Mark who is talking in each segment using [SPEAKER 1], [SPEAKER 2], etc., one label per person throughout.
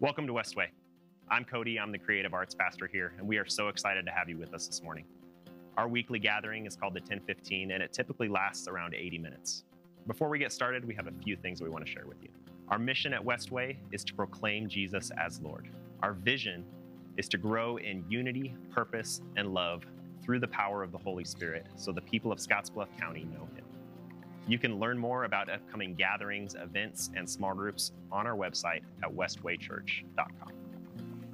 [SPEAKER 1] Welcome to Westway. I'm Cody, I'm the creative arts pastor here, and we are so excited to have you with us this morning. Our weekly gathering is called the 1015, and it typically lasts around 80 minutes. Before we get started, we have a few things we want to share with you. Our mission at Westway is to proclaim Jesus as Lord. Our vision is to grow in unity, purpose, and love through the power of the Holy Spirit so the people of Scottsbluff County know Him. You can learn more about upcoming gatherings, events, and small groups on our website at westwaychurch.com.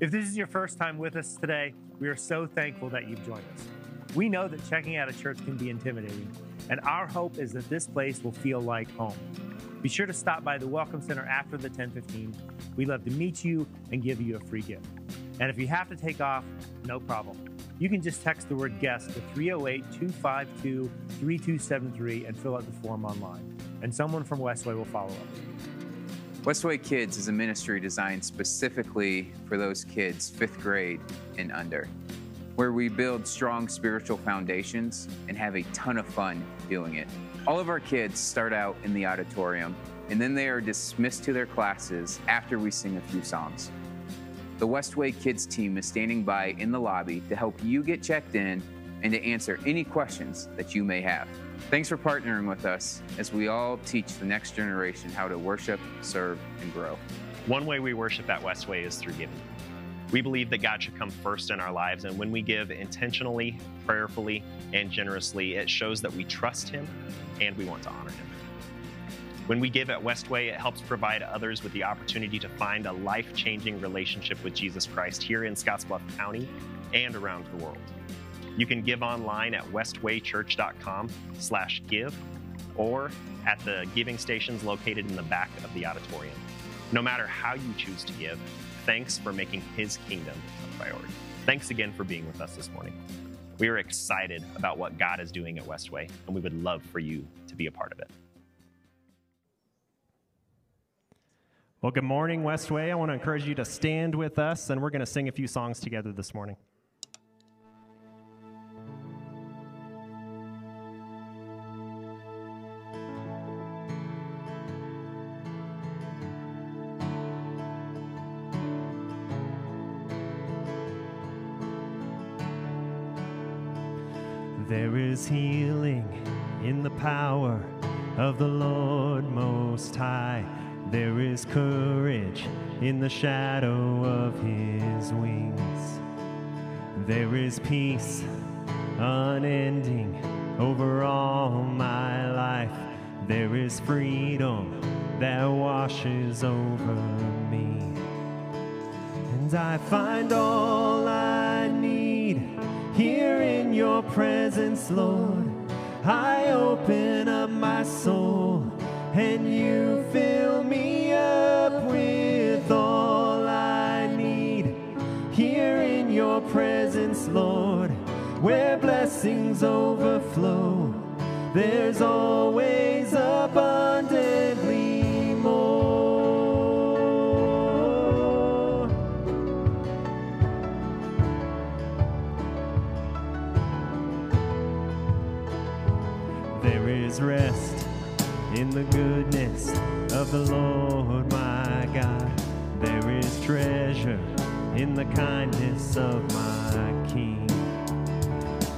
[SPEAKER 2] If this is your first time with us today, we are so thankful that you've joined us. We know that checking out a church can be intimidating, and our hope is that this place will feel like home. Be sure to stop by the Welcome Center after the 1015. We'd love to meet you and give you a free gift. And if you have to take off, no problem. You can just text the word guest to 308 252 3273 and fill out the form online. And someone from Westway will follow up.
[SPEAKER 3] Westway Kids is a ministry designed specifically for those kids fifth grade and under, where we build strong spiritual foundations and have a ton of fun doing it. All of our kids start out in the auditorium, and then they are dismissed to their classes after we sing a few songs. The Westway Kids team is standing by in the lobby to help you get checked in and to answer any questions that you may have. Thanks for partnering with us as we all teach the next generation how to worship, serve, and grow.
[SPEAKER 1] One way we worship at Westway is through giving. We believe that God should come first in our lives, and when we give intentionally, prayerfully, and generously, it shows that we trust Him and we want to honor Him. When we give at Westway, it helps provide others with the opportunity to find a life changing relationship with Jesus Christ here in Scottsbluff County and around the world. You can give online at westwaychurch.com slash give or at the giving stations located in the back of the auditorium. No matter how you choose to give, thanks for making his kingdom a priority. Thanks again for being with us this morning. We are excited about what God is doing at Westway, and we would love for you to be a part of it.
[SPEAKER 4] Well, good morning, Westway. I want to encourage you to stand with us, and we're going to sing a few songs together this morning. There is healing in the power of the Lord is courage in the shadow of his wings. There is peace unending over all my life. There is freedom that washes over me. And I find all I need here in your presence, Lord. I open up my soul and you blessings overflow. There's always abundantly more. There is rest in the goodness of the Lord my God. There is treasure in the kindness of my.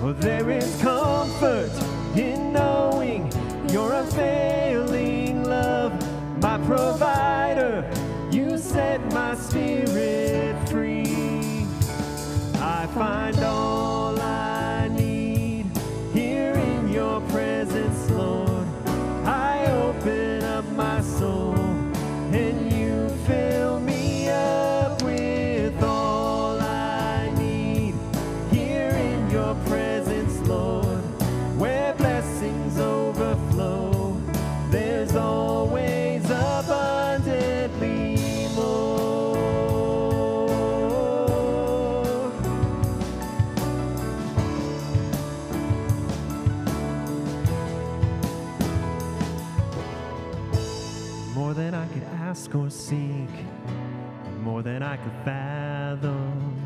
[SPEAKER 4] Oh, there is comfort in knowing your unfailing love, my provider. You set my spirit free. I find ask or seek, more than I could fathom.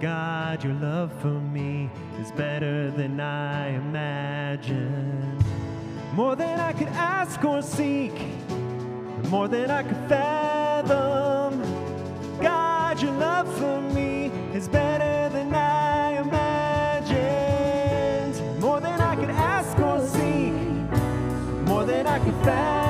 [SPEAKER 4] God, your love for me is better than I imagined. More than I could ask or seek, more than I could fathom. God, your love for me is better than I imagined. More than I could ask or seek, more than I could fathom.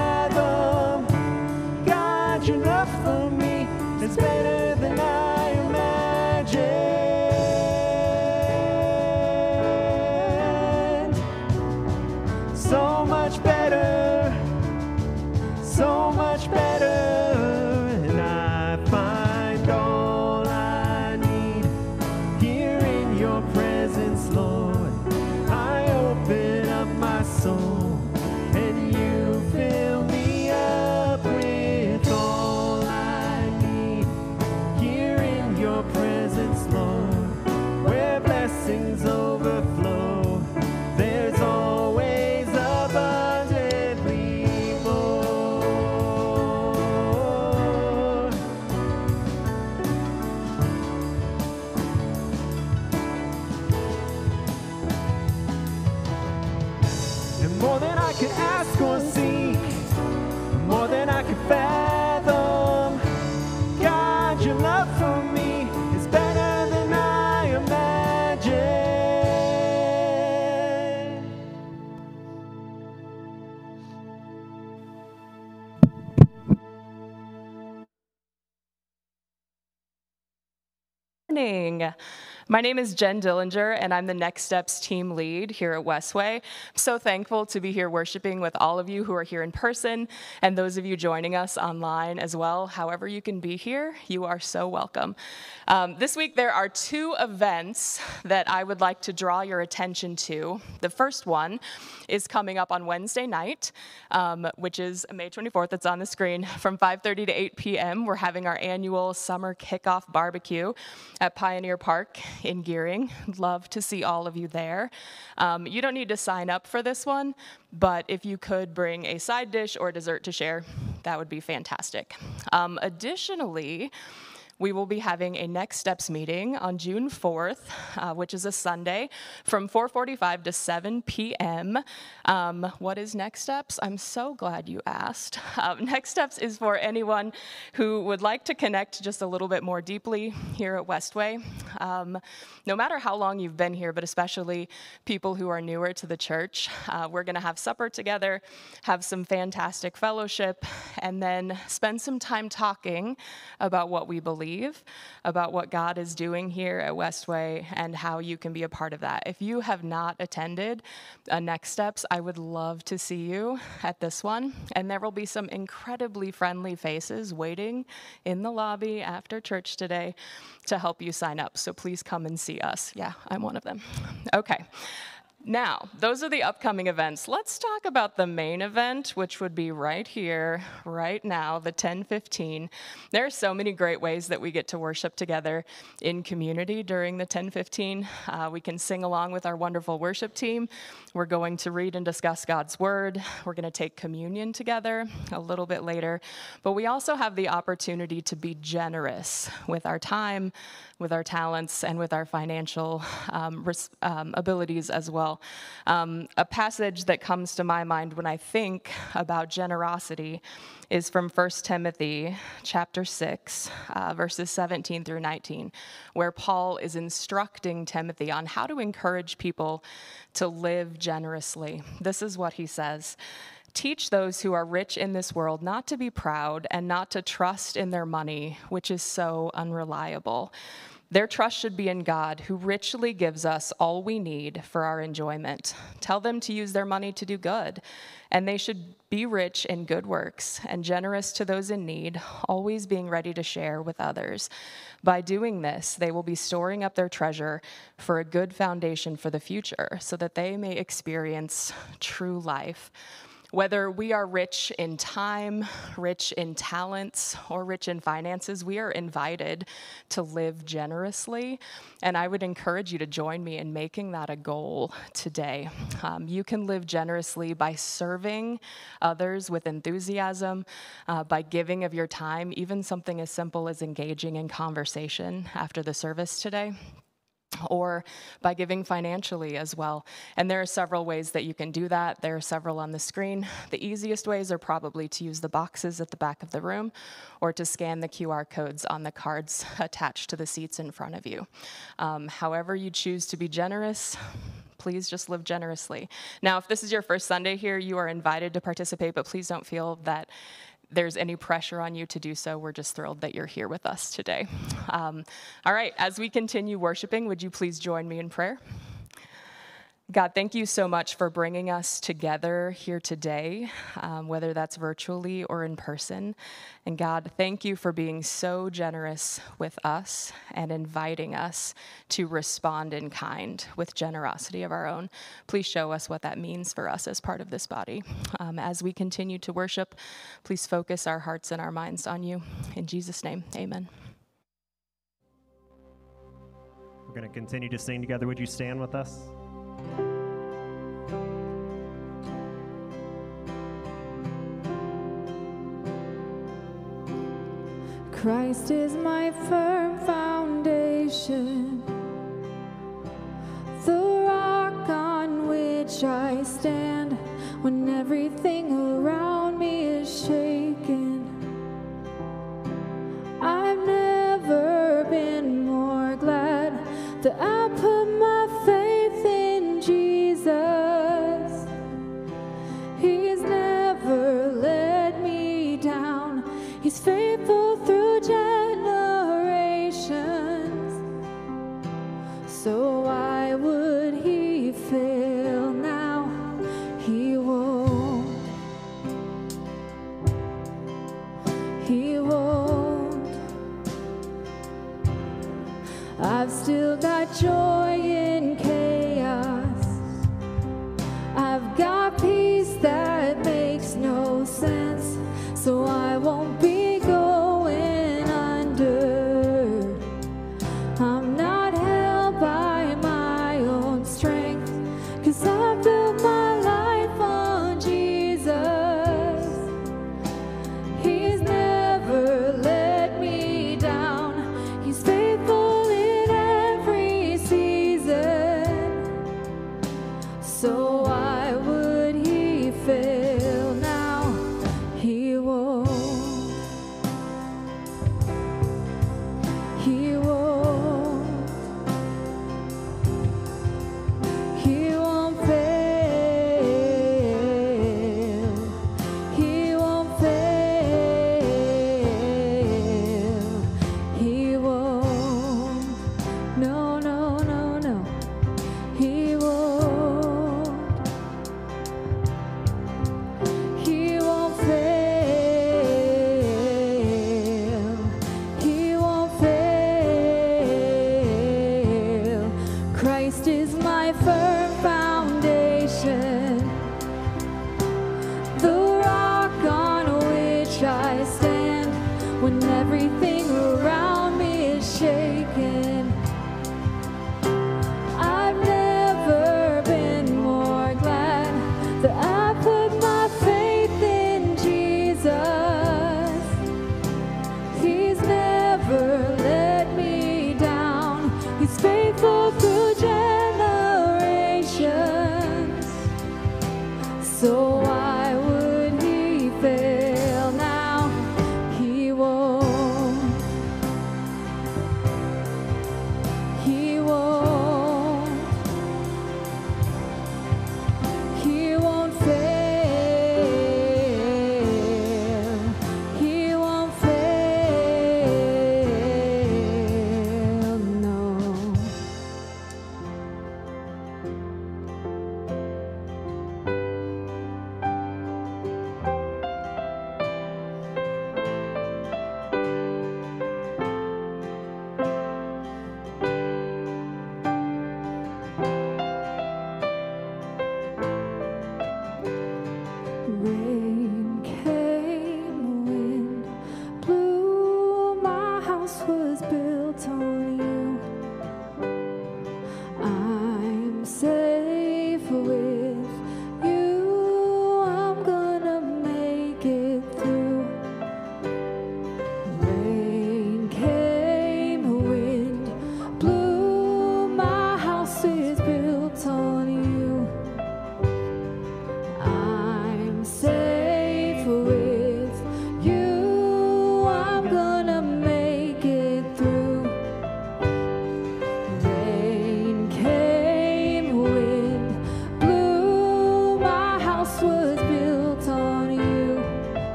[SPEAKER 5] Morning. My name is Jen Dillinger, and I'm the Next Steps team lead here at Westway. I'm so thankful to be here worshiping with all of you who are here in person and those of you joining us online as well. However, you can be here, you are so welcome. Um, this week, there are two events that I would like to draw your attention to. The first one is coming up on Wednesday night, um, which is May 24th. It's on the screen from 5:30 to 8 p.m. We're having our annual summer kickoff barbecue at Pioneer Park in Gering. Love to see all of you there. Um, you don't need to sign up for this one, but if you could bring a side dish or dessert to share, that would be fantastic. Um, additionally, we will be having a next steps meeting on June 4th, uh, which is a Sunday, from 4:45 to 7 p.m. Um, what is next steps? I'm so glad you asked. Um, next steps is for anyone who would like to connect just a little bit more deeply here at Westway. Um, no matter how long you've been here, but especially people who are newer to the church, uh, we're going to have supper together, have some fantastic fellowship, and then spend some time talking about what we believe, about what God is doing here at Westway, and how you can be a part of that. If you have not attended uh, Next Steps, I would love to see you at this one. And there will be some incredibly friendly faces waiting in the lobby after church today to help you sign up. So please come and see us. Yeah, I'm one of them. Okay. Now, those are the upcoming events. Let's talk about the main event, which would be right here, right now, the 1015. There are so many great ways that we get to worship together in community during the 1015. Uh, we can sing along with our wonderful worship team. We're going to read and discuss God's word. We're going to take communion together a little bit later. But we also have the opportunity to be generous with our time, with our talents, and with our financial um, um, abilities as well. Um, a passage that comes to my mind when I think about generosity is from 1 Timothy chapter 6, uh, verses 17 through 19, where Paul is instructing Timothy on how to encourage people to live generously. This is what he says. Teach those who are rich in this world not to be proud and not to trust in their money, which is so unreliable. Their trust should be in God, who richly gives us all we need for our enjoyment. Tell them to use their money to do good, and they should be rich in good works and generous to those in need, always being ready to share with others. By doing this, they will be storing up their treasure for a good foundation for the future, so that they may experience true life. Whether we are rich in time, rich in talents, or rich in finances, we are invited to live generously. And I would encourage you to join me in making that a goal today. Um, you can live generously by serving others with enthusiasm, uh, by giving of your time, even something as simple as engaging in conversation after the service today. Or by giving financially as well. And there are several ways that you can do that. There are several on the screen. The easiest ways are probably to use the boxes at the back of the room or to scan the QR codes on the cards attached to the seats in front of you. Um, however, you choose to be generous, please just live generously. Now, if this is your first Sunday here, you are invited to participate, but please don't feel that there's any pressure on you to do so. We're just thrilled that you're here with us today. Um, all right, as we continue worshiping, would you please join me in prayer? God, thank you so much for bringing us together here today, um, whether that's virtually or in person. And God, thank you for being so generous with us and inviting us to respond in kind with generosity of our own. Please show us what that means for us as part of this body. Um, as we continue to worship, please focus our hearts and our minds on you. In Jesus' name, amen.
[SPEAKER 4] We're going to continue to sing together. Would you stand with us?
[SPEAKER 6] Christ is my firm foundation, the rock on which I stand when everything around me is shaken. I've never been more glad that I still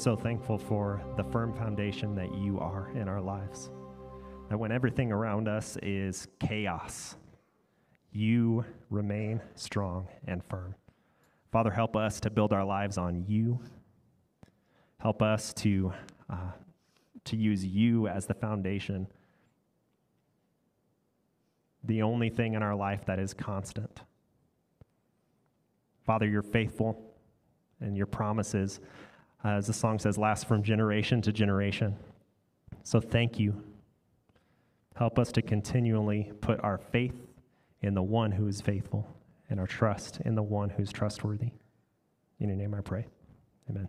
[SPEAKER 6] so
[SPEAKER 4] thankful for the firm foundation that you are in our lives. That when everything around us is chaos, you remain strong and firm. Father, help us to build our lives on you. Help us to, uh, to use you as the foundation, the only thing in our life that is constant. Father, you're faithful, and your promises, uh, as the song says, last from generation to generation. So thank you. Help us to continually put our faith in the one who is faithful and our trust in the one who's trustworthy. In your name I pray. Amen.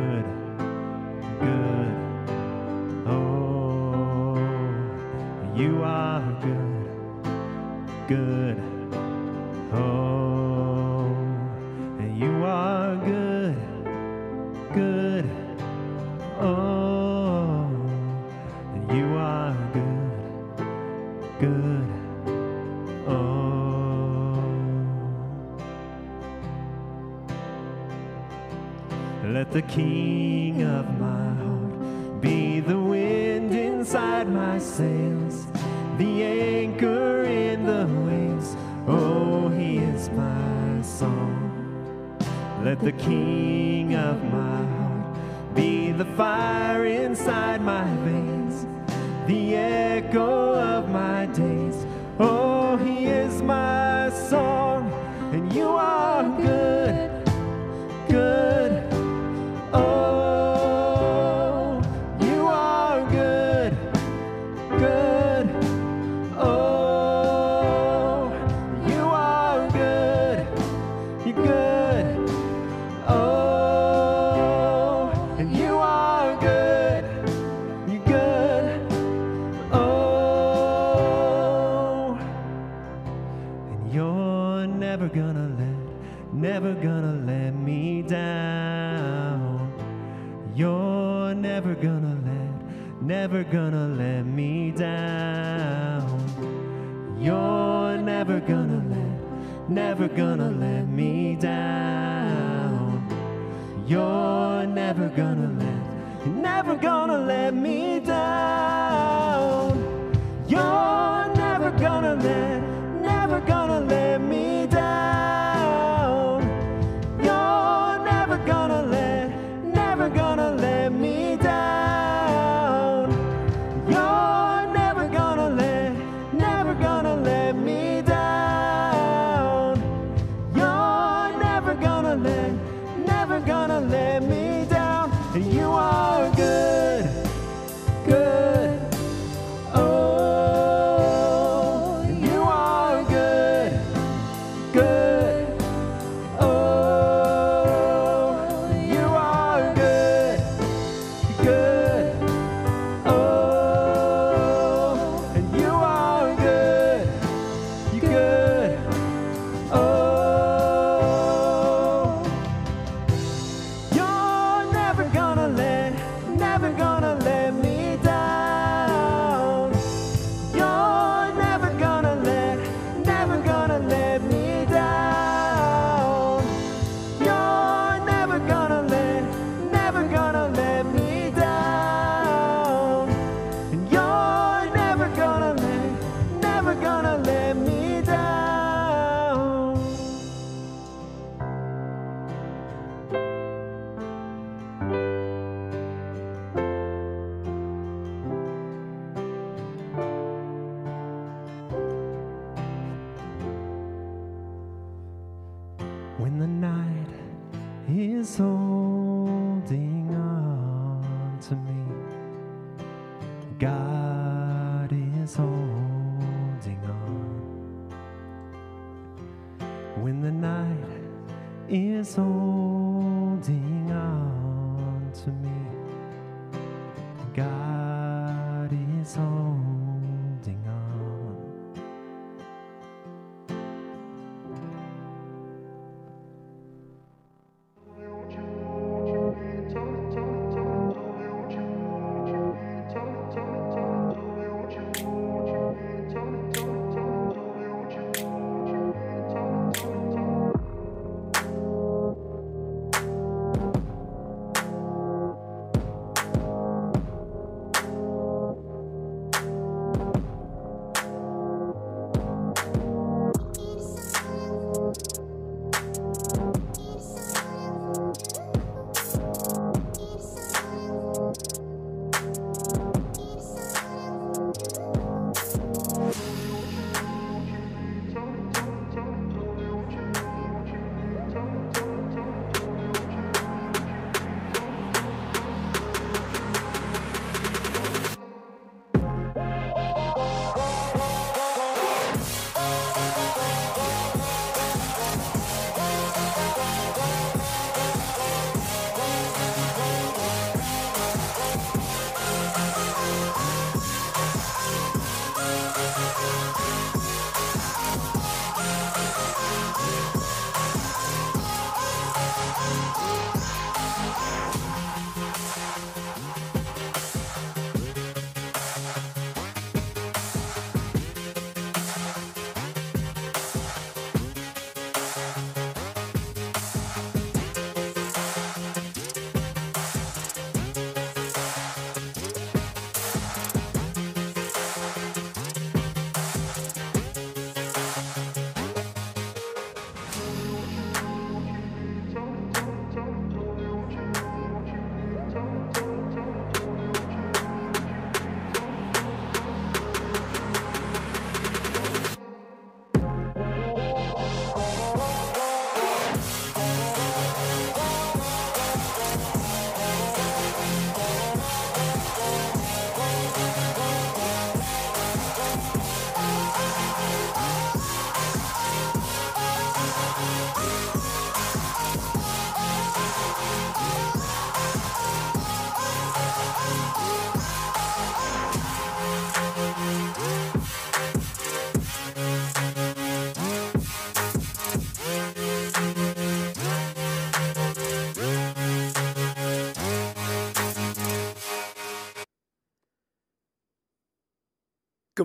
[SPEAKER 4] Good. Oh, and you are good, good. Oh, and you are good, good. Oh, let the King King of my heart be the fire inside my veins, the echo gonna let me down. You're never gonna let, never gonna let me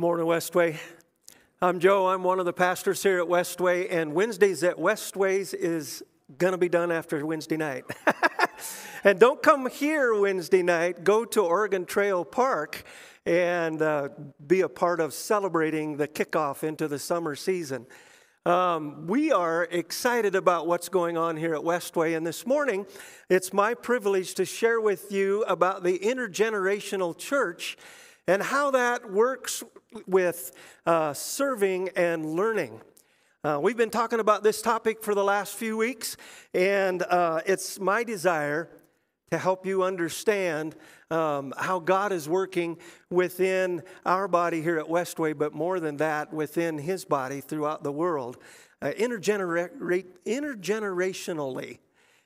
[SPEAKER 7] morning, Westway. I'm Joe. I'm one of the pastors here at Westway, and Wednesdays at Westways is going to be done after Wednesday night. and don't come here Wednesday night, go to Oregon Trail Park and uh, be a part of celebrating the kickoff into the summer season. Um, we are excited about what's going on here at Westway, and this morning it's my privilege to share with you about the intergenerational church and how that works with uh, serving and learning. Uh, we've been talking about this topic for the last few weeks, and uh, it's my desire to help you understand um, how God is working within our body here at Westway, but more than that, within His body throughout the world, uh, intergenera- intergenerationally.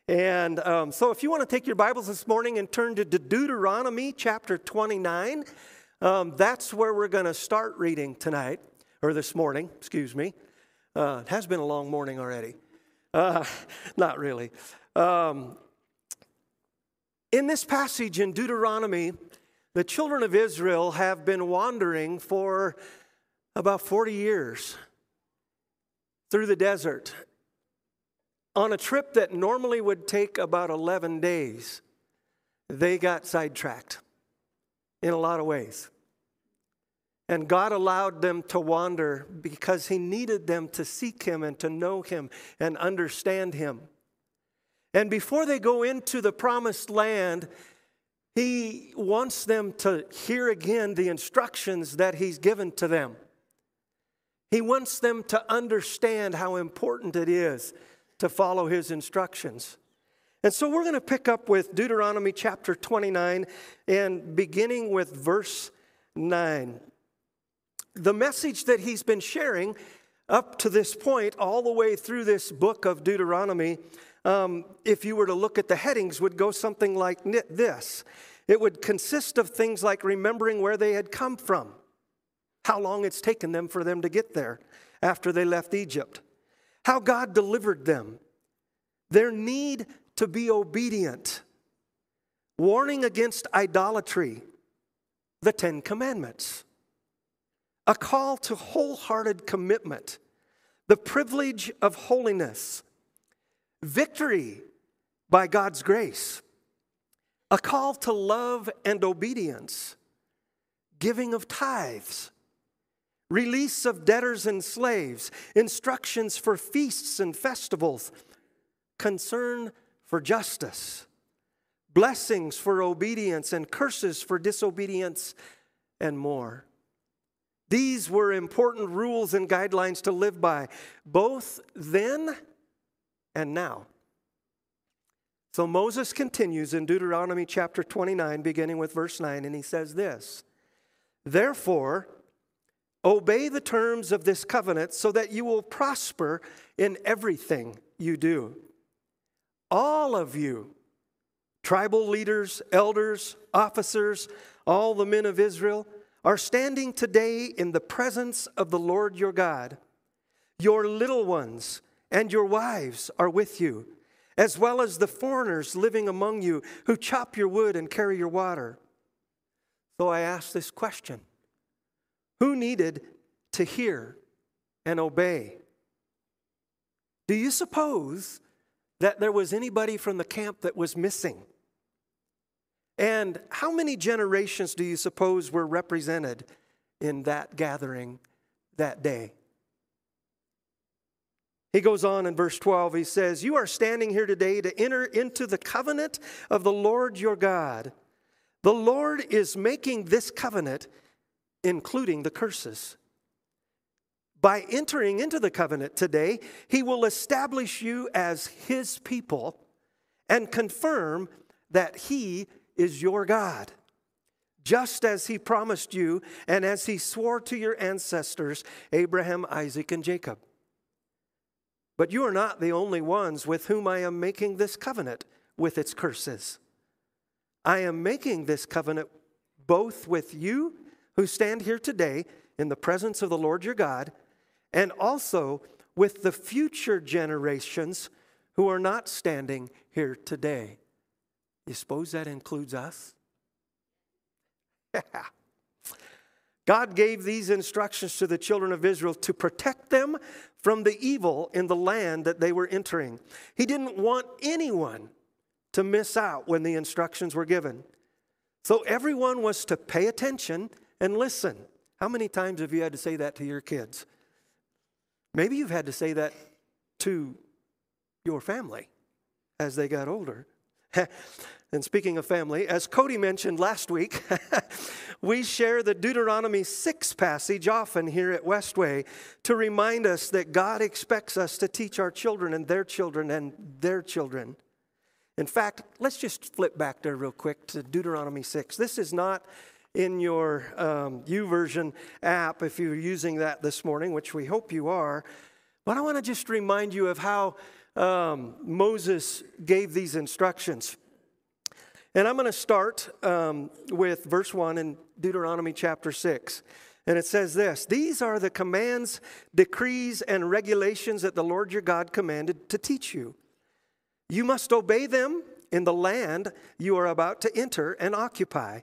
[SPEAKER 7] And um, so, if you want to take your Bibles this morning and turn to Deuteronomy chapter 29, um, that's where we're going to start reading tonight, or this morning, excuse me. Uh, it has been a long morning already. Uh, not really. Um, in this passage in Deuteronomy, the children of Israel have been wandering for about 40 years through the desert on a trip that normally would take about 11 days. They got sidetracked in a lot of ways. And God allowed them to wander because He needed them to seek Him and to know Him and understand Him. And before they go into the promised land, He wants them to hear again the instructions that He's given to them. He wants them to understand how important it is to follow his instructions. And so we're going to pick up with Deuteronomy chapter 29 and beginning with verse 9. The message that he's been sharing up to this point, all the way through this book of Deuteronomy, um, if you were to look at the headings, would go something like this. It would consist of things like remembering where they had come from, how long it's taken them for them to get there after they left Egypt, how God delivered them, their need to be obedient, warning against idolatry, the Ten Commandments, a call to wholehearted commitment, the privilege of holiness, victory by God's grace, a call to love and obedience, giving of tithes, release of debtors and slaves, instructions for feasts and festivals, concern for justice, blessings for obedience, and curses for disobedience, and more. These were important rules and guidelines to live by, both then and now. So Moses continues in Deuteronomy chapter 29, beginning with verse 9, and he says this Therefore, obey the terms of this covenant so that you will prosper in everything you do all of you, tribal leaders, elders, officers, all the men of Israel, are standing today in the presence of the Lord your God. Your little ones and your wives are with you, as well as the foreigners living among you who chop your wood and carry your water. So I ask this question Who needed to hear and obey? Do you suppose that there was anybody from the camp that was missing. And how many generations do you suppose were represented in that gathering that day? He goes on in verse 12, he says, You are standing here today to enter into the covenant of the Lord your God. The Lord is making this covenant, including the curses. By entering into the covenant today, he will establish you as his people and confirm that he is your God, just as he promised you and as he swore to your ancestors, Abraham, Isaac, and Jacob. But you are not the only ones with whom I am making this covenant with its curses. I am making this covenant both with you who stand here today in the presence of the Lord your God and also with the future generations who are not standing here today. You suppose that includes us? Yeah. God gave these instructions to the children of Israel to protect them from the evil in the land that they were entering. He didn't want anyone to miss out when the instructions were given. So everyone was to pay attention and listen. How many times have you had to say that to your kids? Maybe you've had to say that to your family as they got older. and speaking of family, as Cody mentioned last week, we share the Deuteronomy 6 passage often here at Westway to remind us that God expects us to teach our children and their children and their children. In fact, let's just flip back there real quick to Deuteronomy 6. This is not in your um, YouVersion app if you're using that this morning, which we hope you are. But I want to just remind you of how um, Moses gave these instructions. And I'm going to start um, with verse 1 in Deuteronomy chapter 6. And it says this These are the commands, decrees, and regulations that the Lord your God commanded to teach you. You must obey them in the land you are about to enter and occupy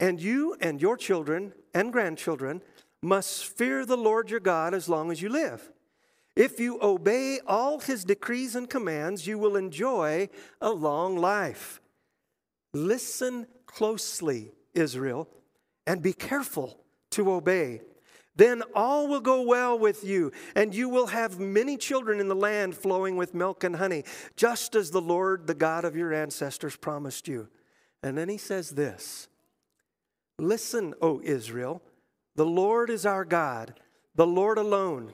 [SPEAKER 7] and you and your children and grandchildren must fear the Lord your God as long as you live. If you obey all his decrees and commands, you will enjoy a long life. Listen closely, Israel, and be careful to obey. Then all will go well with you, and you will have many children in the land flowing with milk and honey, just as the Lord, the God of your ancestors, promised you. And then he says this Listen, O Israel, the Lord is our God, the Lord alone.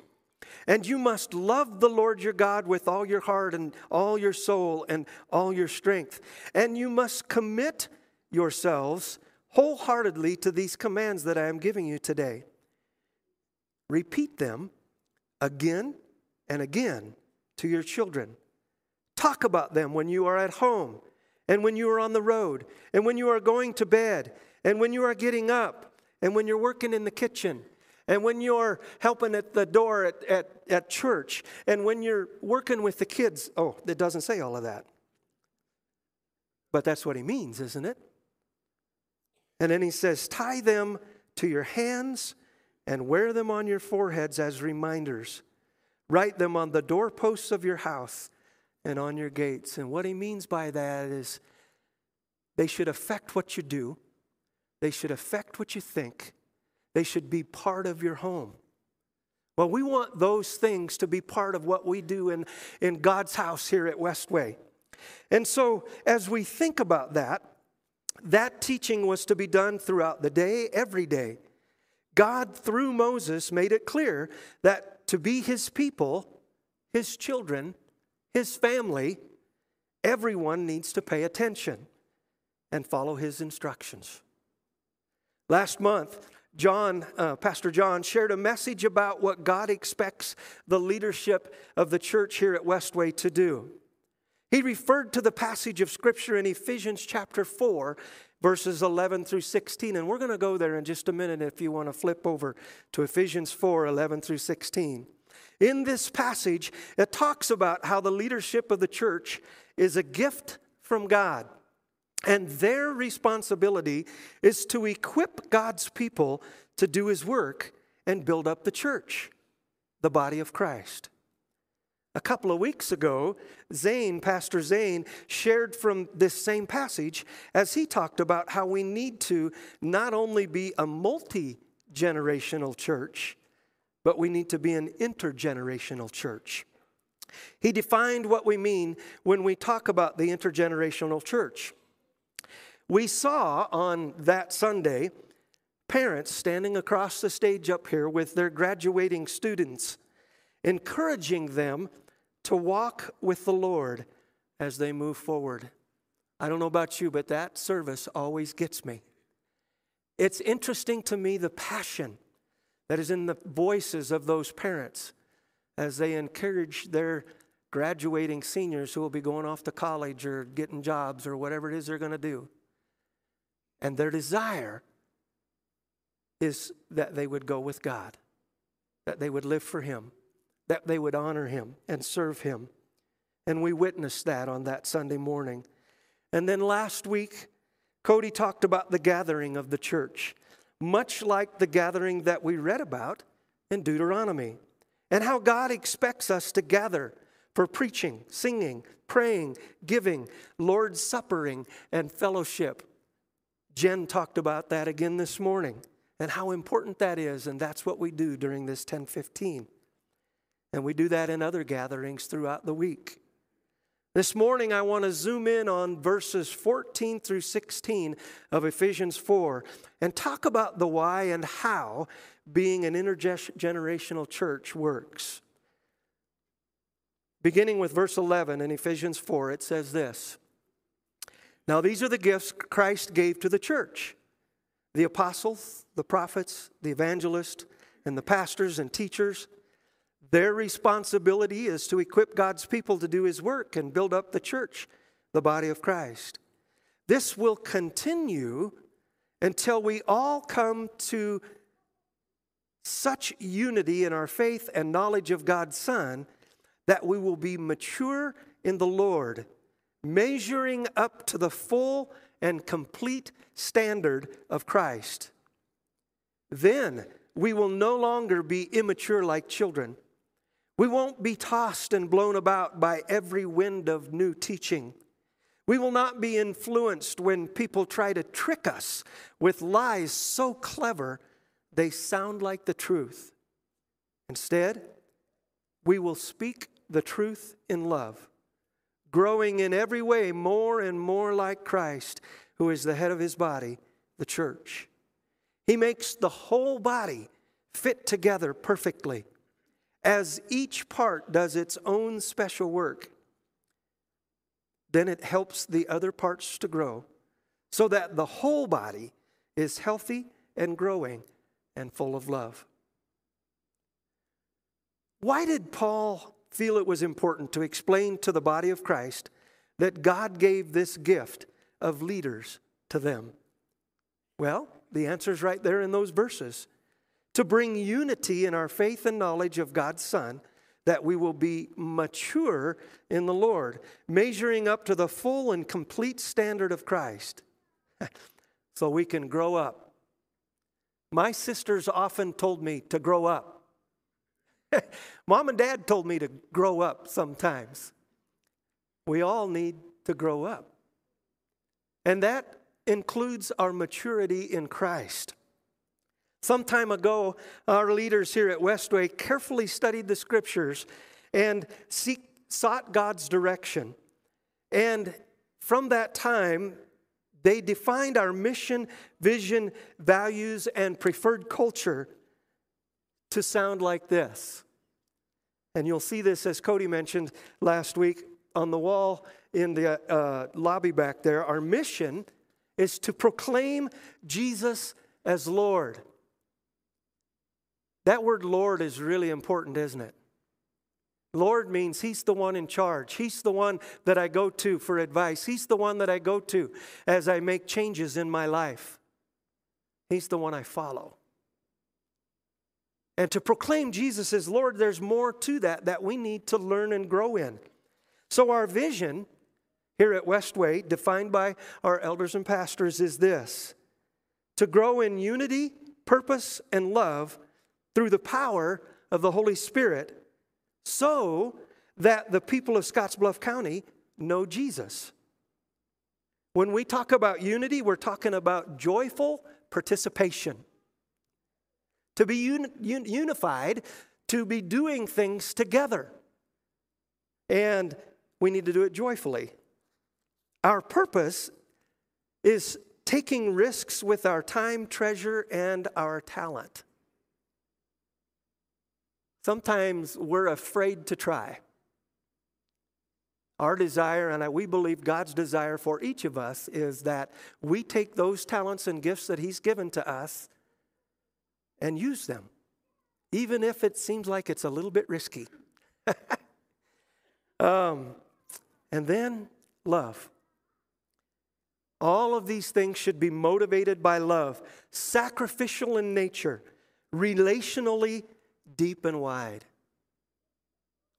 [SPEAKER 7] And you must love the Lord your God with all your heart and all your soul and all your strength. And you must commit yourselves wholeheartedly to these commands that I am giving you today. Repeat them again and again to your children. Talk about them when you are at home and when you are on the road and when you are going to bed and when you are getting up and when you're working in the kitchen and when you're helping at the door at, at, at church, and when you're working with the kids. Oh, it doesn't say all of that. But that's what he means, isn't it? And then he says, tie them to your hands and wear them on your foreheads as reminders. Write them on the doorposts of your house and on your gates. And what he means by that is they should affect what you do, they should affect what you think, they should be part of your home. Well, we want those things to be part of what we do in, in God's house here at Westway. And so, as we think about that, that teaching was to be done throughout the day, every day. God, through Moses, made it clear that to be his people, his children, his family, everyone needs to pay attention and follow his instructions. Last month, John, uh, Pastor John, shared a message about what God expects the leadership of the church here at Westway to do. He referred to the passage of Scripture in Ephesians chapter 4, verses 11 through 16. And we're going to go there in just a minute if you want to flip over to Ephesians 4, 11 through 16. In this passage, it talks about how the leadership of the church is a gift from God. And their responsibility is to equip God's people to do his work and build up the church, the body of Christ. A couple of weeks ago, Zane, Pastor Zane, shared from this same passage as he talked about how we need to not only be a multi generational church, but we need to be an intergenerational church. He defined what we mean when we talk about the intergenerational church. We saw on that Sunday parents standing across the stage up here with their graduating students, encouraging them to walk with the Lord as they move forward. I don't know about you, but that service always gets me. It's interesting to me the passion that is in the voices of those parents as they encourage their graduating seniors who will be going off to college or getting jobs or whatever it is they're going to do. And their desire is that they would go with God, that they would live for Him, that they would honor Him and serve Him. And we witnessed that on that Sunday morning. And then last week, Cody talked about the gathering of the church, much like the gathering that we read about in Deuteronomy, and how God expects us to gather for preaching, singing, praying, giving, Lord's suppering, and fellowship. Jen talked about that again this morning and how important that is, and that's what we do during this 1015. And we do that in other gatherings throughout the week. This morning, I want to zoom in on verses 14 through 16 of Ephesians 4 and talk about the why and how being an intergenerational church works. Beginning with verse 11 in Ephesians 4, it says this now, these are the gifts Christ gave to the church the apostles, the prophets, the evangelists, and the pastors and teachers. Their responsibility is to equip God's people to do his work and build up the church, the body of Christ. This will continue until we all come to such unity in our faith and knowledge of God's Son that we will be mature in the Lord measuring up to the full and complete standard of Christ. Then we will no longer be immature like children. We won't be tossed and blown about by every wind of new teaching. We will not be influenced when people try to trick us with lies so clever they sound like the truth. Instead, we will speak the truth in love growing in every way more and more like Christ, who is the head of his body, the church. He makes the whole body fit together perfectly. as each part does its own special work, then it helps the other parts to grow so that the whole body is healthy and growing and full of love. Why did Paul feel it was important to explain to the body of Christ that God gave this gift of leaders to them? Well, the answer is right there in those verses. To bring unity in our faith and knowledge of God's Son, that we will be mature in the Lord, measuring up to the full and complete standard of Christ, so we can grow up. My sisters often told me to grow up. Mom and dad told me to grow up sometimes. We all need to grow up. And that includes our maturity in Christ. Some time ago, our leaders here at Westway carefully studied the scriptures and seek, sought God's direction. And from that time, they defined our mission, vision, values, and preferred culture to sound like this. And you'll see this, as Cody mentioned last week, on the wall in the uh, lobby back there. Our mission is to proclaim Jesus as Lord. That word Lord is really important, isn't it? Lord means He's the one in charge. He's the one that I go to for advice. He's the one that I go to as I make changes in my life. He's the one I follow. And to proclaim Jesus as Lord, there's more to that that we need to learn and grow in. So, our vision here at Westway, defined by our elders and pastors, is this to grow in unity, purpose, and love through the power of the Holy Spirit so that the people of Scottsbluff County know Jesus. When we talk about unity, we're talking about joyful participation. To be un- un- unified, to be doing things together. And we need to do it joyfully. Our purpose is taking risks with our time, treasure, and our talent. Sometimes we're afraid to try. Our desire, and we believe God's desire for each of us, is that we take those talents and gifts that He's given to us and use them, even if it seems like it's a little bit risky. um, and then love. All of these things should be motivated by love, sacrificial in nature, relationally deep and wide.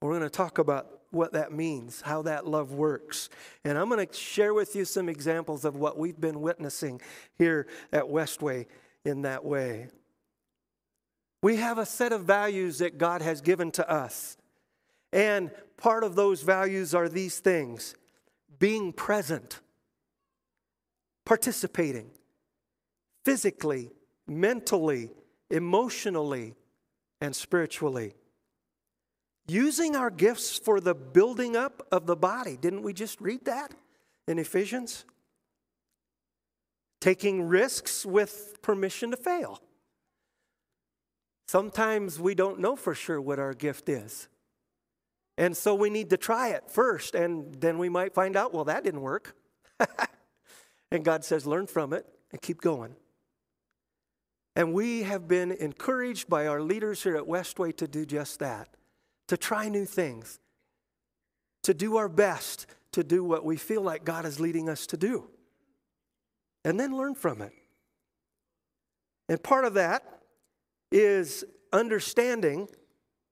[SPEAKER 7] We're going to talk about what that means, how that love works. And I'm going to share with you some examples of what we've been witnessing here at Westway in that way. We have a set of values that God has given to us. And part of those values are these things being present participating physically, mentally, emotionally, and spiritually. Using our gifts for the building up of the body. Didn't we just read that in Ephesians? Taking risks with permission to fail. Sometimes we don't know for sure what our gift is. And so we need to try it first, and then we might find out, well, that didn't work. And God says, learn from it and keep going. And we have been encouraged by our leaders here at Westway to do just that, to try new things, to do our best to do what we feel like God is leading us to do, and then learn from it. And part of that is understanding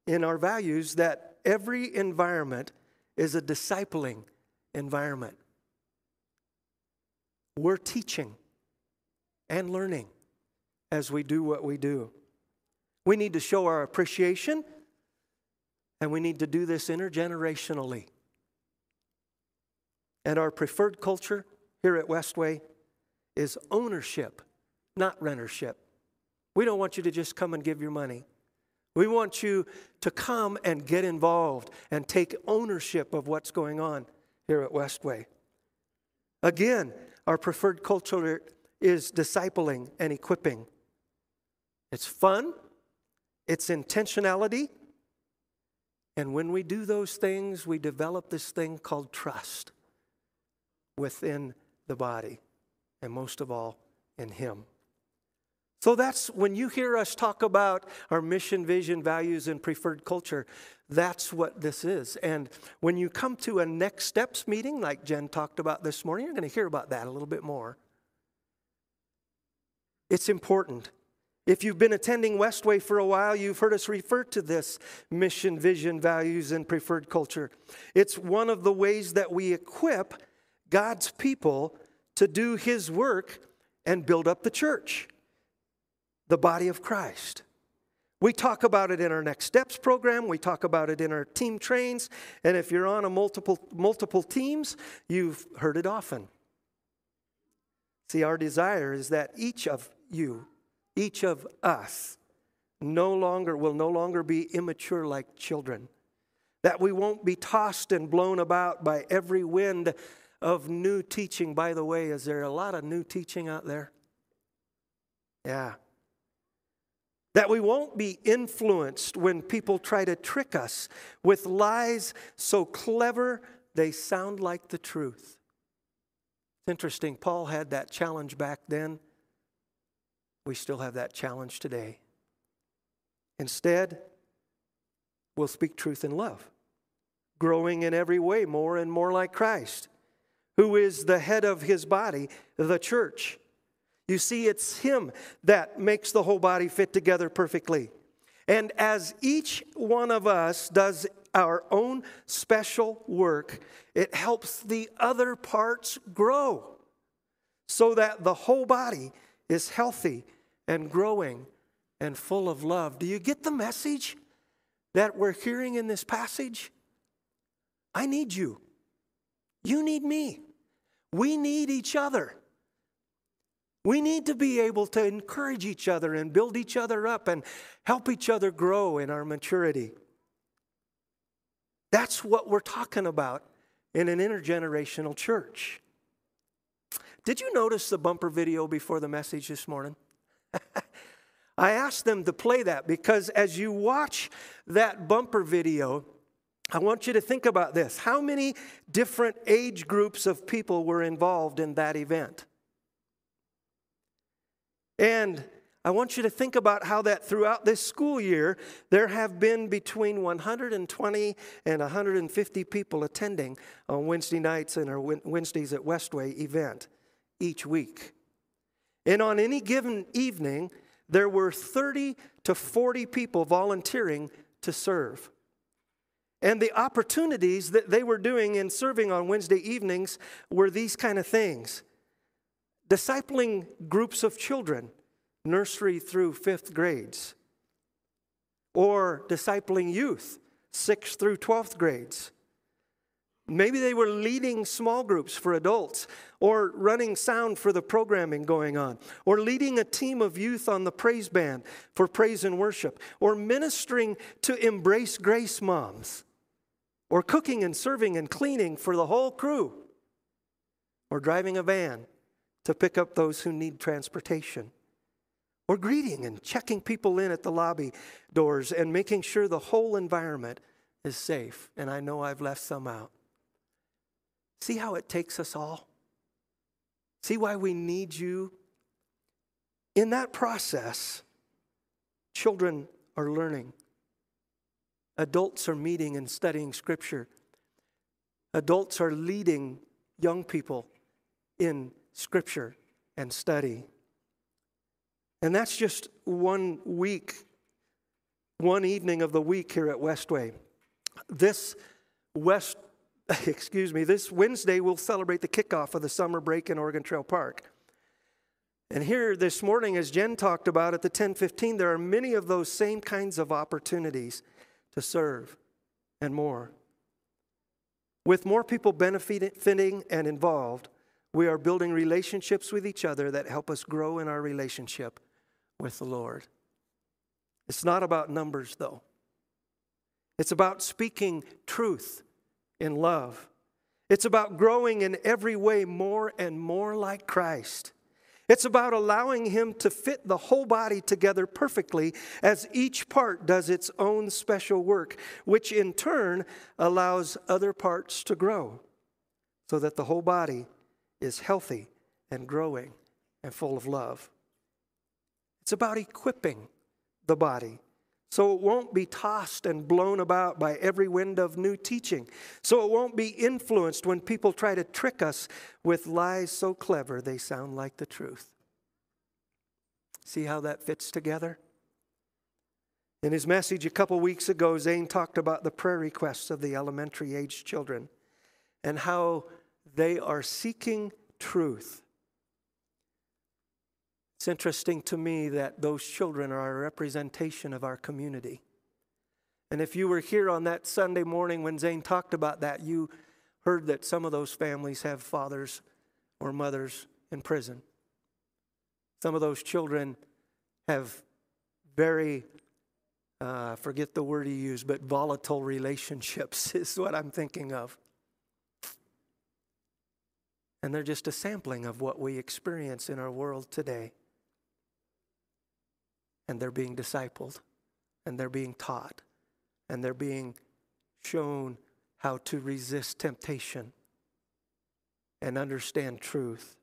[SPEAKER 7] in our values that every environment is a discipling environment. We're teaching and learning as we do what we do. We need to show our appreciation, and we need to do this intergenerationally. And our preferred culture here at Westway is ownership, not rentership. We don't want you to just come and give your money. We want you to come and get involved and take ownership of what's going on here at Westway. Again, our preferred culture is discipling and equipping. It's fun, it's intentionality, And when we do those things, we develop this thing called trust within the body, and most of all, in Him. So that's when you hear us talk about our mission, vision, values, and preferred culture, that's what this is. And when you come to a next steps meeting, like Jen talked about this morning, you're going to hear about that a little bit more. It's important. If you've been attending Westway for a while, you've heard us refer to this mission, vision, values, and preferred culture. It's one of the ways that we equip God's people to do His work and build up the church, the body of Christ. We talk about it in our Next Steps program. We talk about it in our team trains. And if you're on a multiple, multiple teams, you've heard it often. See, our desire is that each of you each of us no longer will no longer be immature like children that we won't be tossed and blown about by every wind of new teaching by the way is there a lot of new teaching out there yeah that we won't be influenced when people try to trick us with lies so clever they sound like the truth it's interesting paul had that challenge back then we still have that challenge today. Instead, we'll speak truth in love, growing in every way more and more like Christ, who is the head of his body, the church. You see, it's him that makes the whole body fit together perfectly. And as each one of us does our own special work, it helps the other parts grow so that the whole body is healthy and growing and full of love. Do you get the message that we're hearing in this passage? I need you. You need me. We need each other. We need to be able to encourage each other and build each other up and help each other grow in our maturity. That's what we're talking about in an intergenerational church. Did you notice the bumper video before the message this morning? I asked them to play that because as you watch that bumper video, I want you to think about this. How many different age groups of people were involved in that event? And I want you to think about how that throughout this school year, there have been between 120 and 150 people attending on Wednesday nights and our Wednesdays at Westway event each week. And on any given evening, there were 30 to 40 people volunteering to serve. And the opportunities that they were doing in serving on Wednesday evenings were these kind of things discipling groups of children, nursery through fifth grades, or discipling youth, sixth through 12th grades. Maybe they were leading small groups for adults, or running sound for the programming going on, or leading a team of youth on the praise band for praise and worship, or ministering to embrace grace moms, or cooking and serving and cleaning for the whole crew, or driving a van to pick up those who need transportation, or greeting and checking people in at the lobby doors and making sure the whole environment is safe. And I know I've left some out. See how it takes us all? See why we need you? In that process, children are learning, adults are meeting and studying Scripture, adults are leading young people in Scripture and study. And that's just one week, one evening of the week here at Westway. This West excuse me, this Wednesday we'll celebrate the kickoff of the summer break in Oregon Trail Park. And here this morning, as Jen talked about at the 1015, there are many of those same kinds of opportunities to serve and more. With more people benefiting and involved, we are building relationships with each other that help us grow in our relationship with the Lord. It's not about numbers, though. It's about speaking truth in love. It's about growing in every way more and more like Christ. It's about allowing Him to fit the whole body together perfectly as each part does its own special work, which in turn allows other parts to grow so that the whole body is healthy and growing and full of love. It's about equipping the body so it won't be tossed and blown about by every wind of new teaching, so it won't be influenced when people try to trick us with lies so clever they sound like the truth. See how that fits together? In his message a couple weeks ago, Zane talked about the prayer requests of the elementary age children and how they are seeking truth. It's interesting to me that those children are a representation of our community. And if you were here on that Sunday morning when Zane talked about that, you heard that some of those families have fathers or mothers in prison. Some of those children have very, uh, forget the word he used, but volatile relationships is what I'm thinking of. And they're just a sampling of what we experience in our world today and they're being discipled and they're being taught and they're being shown how to resist temptation and understand truth.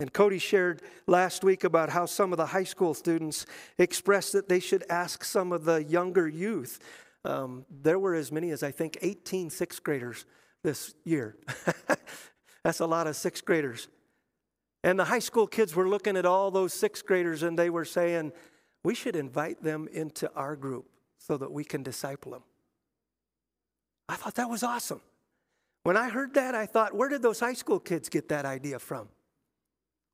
[SPEAKER 7] And Cody shared last week about how some of the high school students expressed that they should ask some of the younger youth. Um, there were as many as, I think, 18 sixth graders this year. That's a lot of sixth graders and the high school kids were looking at all those sixth graders and they were saying, we should invite them into our group so that we can disciple them. I thought that was awesome. When I heard that, I thought, where did those high school kids get that idea from?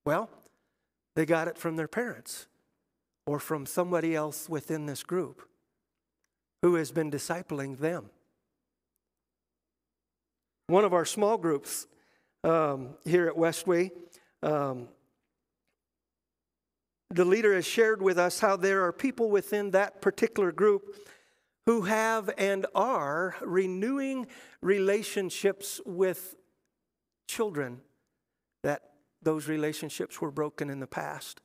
[SPEAKER 7] Well, they got it from their parents or from somebody else within this group who has been discipling them. One of our small groups um, here at Westway um, the leader has shared with us how there are people within that particular group who have and are renewing relationships with children that those relationships were broken in the past.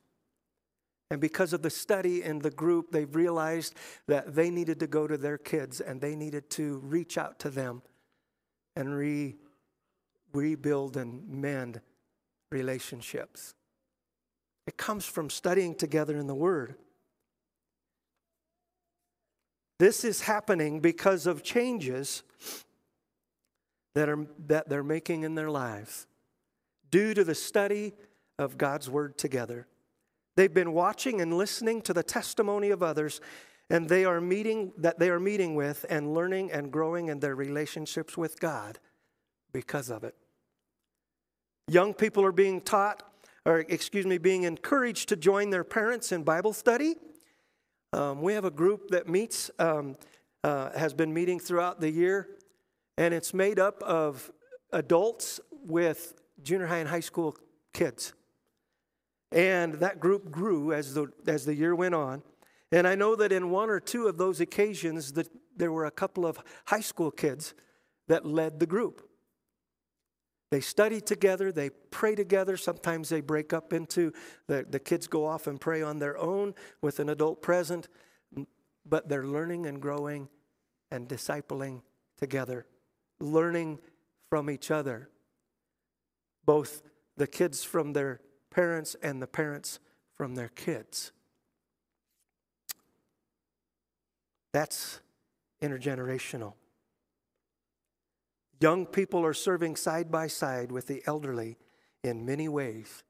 [SPEAKER 7] And because of the study and the group, they've realized that they needed to go to their kids and they needed to reach out to them and re, rebuild and mend relationships. It comes from studying together in the Word. This is happening because of changes that, are, that they're making in their lives due to the study of God's Word together. They've been watching and listening to the testimony of others, and they are meeting that they are meeting with and learning and growing in their relationships with God because of it. Young people are being taught, or excuse me, being encouraged to join their parents in Bible study. Um, we have a group that meets, um, uh, has been meeting throughout the year, and it's made up of adults with junior high and high school kids. And that group grew as the, as the year went on. And I know that in one or two of those occasions that there were a couple of high school kids that led the group. They study together, they pray together. Sometimes they break up into the, the kids go off and pray on their own with an adult present, but they're learning and growing and discipling together, learning from each other. Both the kids from their parents and the parents from their kids. That's intergenerational. Young people are serving side by side with the elderly in many ways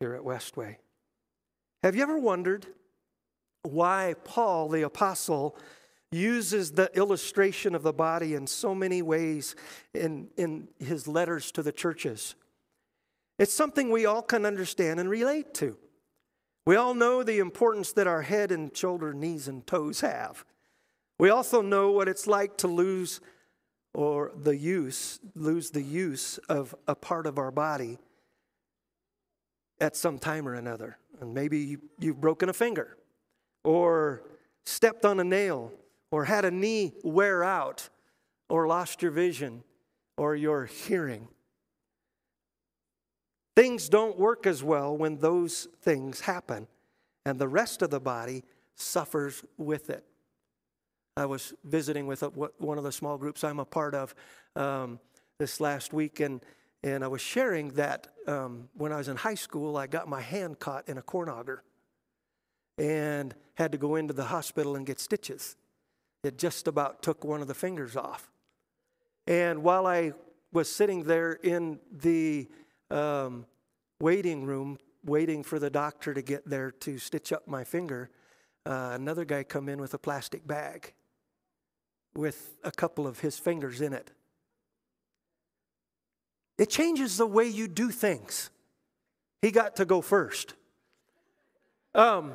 [SPEAKER 7] here at Westway. Have you ever wondered why Paul, the apostle, uses the illustration of the body in so many ways in, in his letters to the churches? It's something we all can understand and relate to. We all know the importance that our head and shoulder, knees, and toes have. We also know what it's like to lose or the use, lose the use of a part of our body at some time or another. And maybe you've broken a finger, or stepped on a nail, or had a knee wear out, or lost your vision, or your hearing. Things don't work as well when those things happen, and the rest of the body suffers with it. I was visiting with a, one of the small groups I'm a part of um, this last week, and, and I was sharing that um, when I was in high school, I got my hand caught in a corn auger and had to go into the hospital and get stitches. It just about took one of the fingers off. And while I was sitting there in the um, waiting room, waiting for the doctor to get there to stitch up my finger, uh, another guy come in with a plastic bag with a couple of his fingers in it. It changes the way you do things. He got to go first. Um,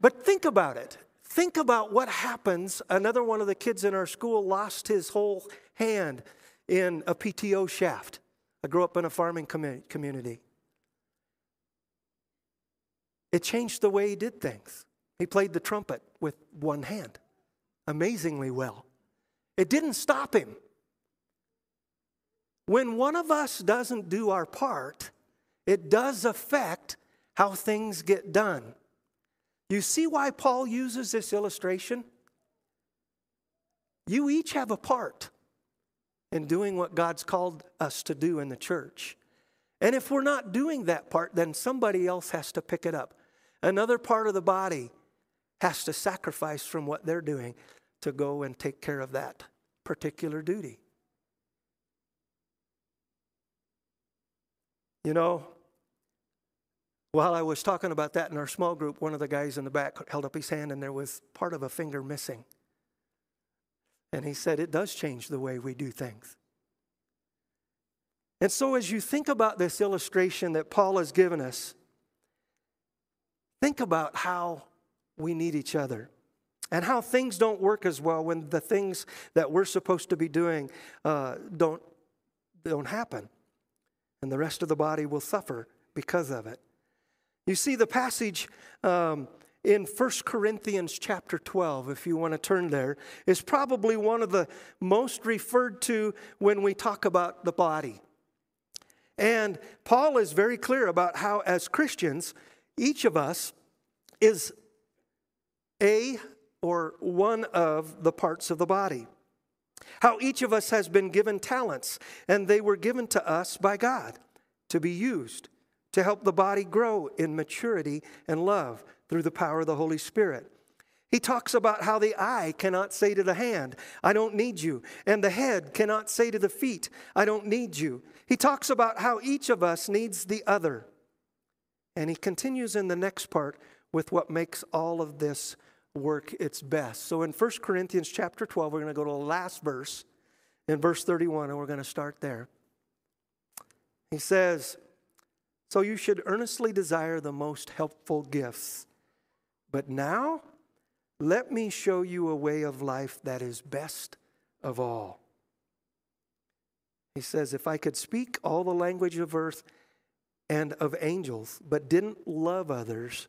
[SPEAKER 7] but think about it. Think about what happens. Another one of the kids in our school lost his whole hand in a PTO shaft. I grew up in a farming community. It changed the way he did things. He played the trumpet with one hand amazingly well. It didn't stop him. When one of us doesn't do our part, it does affect how things get done. You see why Paul uses this illustration? You each have a part in doing what God's called us to do in the church. And if we're not doing that part, then somebody else has to pick it up. Another part of the body has to sacrifice from what they're doing to go and take care of that particular duty. You know, while I was talking about that in our small group, one of the guys in the back held up his hand and there was part of a finger missing. And he said, It does change the way we do things. And so, as you think about this illustration that Paul has given us, think about how we need each other and how things don't work as well when the things that we're supposed to be doing uh, don't, don't happen. And the rest of the body will suffer because of it. You see, the passage um, in 1 Corinthians chapter 12, if you want to turn there, is probably one of the most referred to when we talk about the body. And Paul is very clear about how, as Christians, each of us is a or one of the parts of the body. How each of us has been given talents, and they were given to us by God to be used to help the body grow in maturity and love through the power of the Holy Spirit. He talks about how the eye cannot say to the hand, I don't need you, and the head cannot say to the feet, I don't need you. He talks about how each of us needs the other. And he continues in the next part with what makes all of this work its best. So in 1 Corinthians chapter 12, we're going to go to the last verse in verse 31, and we're going to start there. He says, So you should earnestly desire the most helpful gifts. But now, let me show you a way of life that is best of all. He says, If I could speak all the language of earth and of angels, but didn't love others,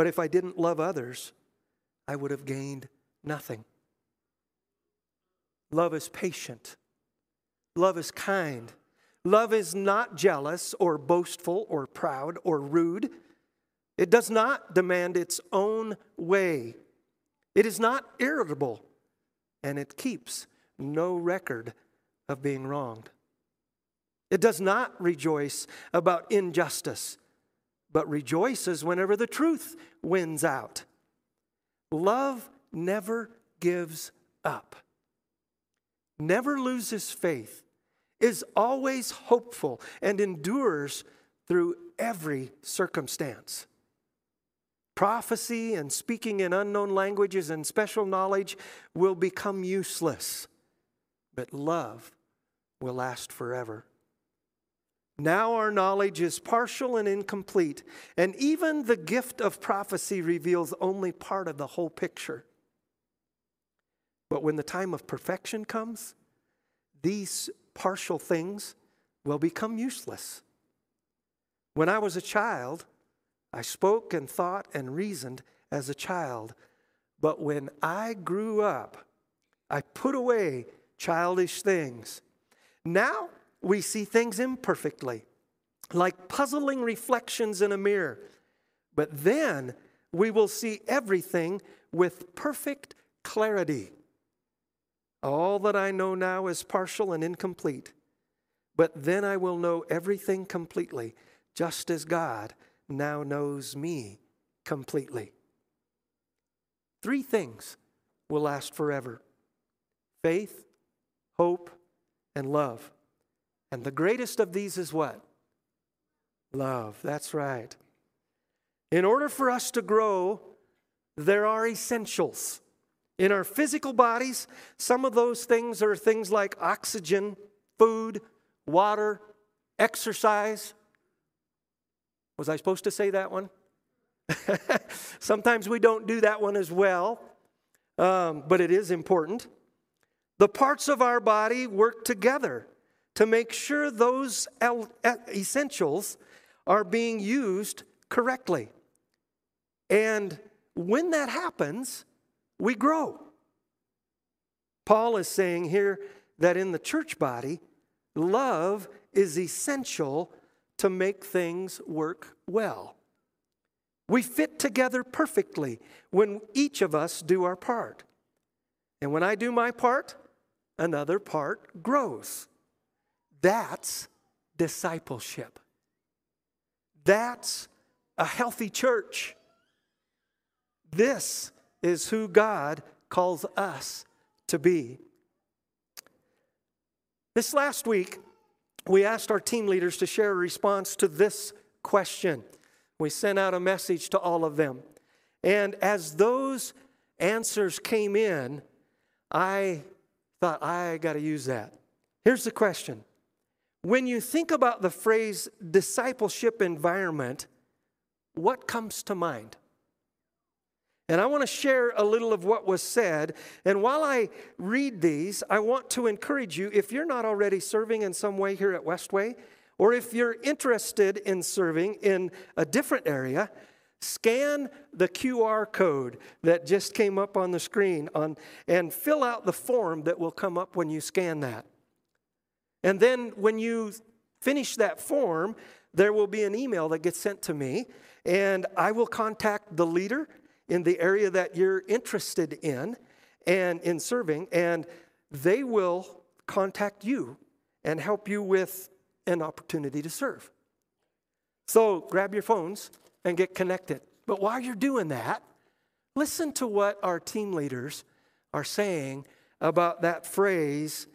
[SPEAKER 7] But if I didn't love others, I would have gained nothing. Love is patient. Love is kind. Love is not jealous or boastful or proud or rude. It does not demand its own way. It is not irritable, and it keeps no record of being wronged. It does not rejoice about injustice, but rejoices whenever the truth wins out. Love never gives up, never loses faith, is always hopeful, and endures through every circumstance. Prophecy and speaking in unknown languages and special knowledge will become useless, but love will last forever. Now our knowledge is partial and incomplete, and even the gift of prophecy reveals only part of the whole picture. But when the time of perfection comes, these partial things will become useless. When I was a child, I spoke and thought and reasoned as a child. But when I grew up, I put away childish things. Now we see things imperfectly, like puzzling reflections in a mirror. But then we will see everything with perfect clarity. All that I know now is partial and incomplete, but then I will know everything completely, just as God now knows me completely. Three things will last forever faith, hope, and love. And the greatest of these is what? Love. That's right. In order for us to grow, there are essentials. In our physical bodies, some of those things are things like oxygen, food, water, exercise. Was I supposed to say that one? Sometimes we don't do that one as well, um, but it is important. The parts of our body work together to make sure those essentials are being used correctly. And when that happens, we grow. Paul is saying here that in the church body, love is essential to make things work well. We fit together perfectly when each of us do our part. And when I do my part, another part grows. That's discipleship. That's a healthy church. This is who God calls us to be. This last week, we asked our team leaders to share a response to this question. We sent out a message to all of them. And as those answers came in, I thought, I got to use that. Here's the question When you think about the phrase discipleship environment, what comes to mind? And I want to share a little of what was said. And while I read these, I want to encourage you if you're not already serving in some way here at Westway, or if you're interested in serving in a different area, scan the QR code that just came up on the screen on, and fill out the form that will come up when you scan that. And then when you finish that form, there will be an email that gets sent to me, and I will contact the leader in the area that you're interested in and in serving, and they will contact you and help you with an opportunity to serve. So grab your phones and get connected. But while you're doing that, listen to what our team leaders are saying about that phrase,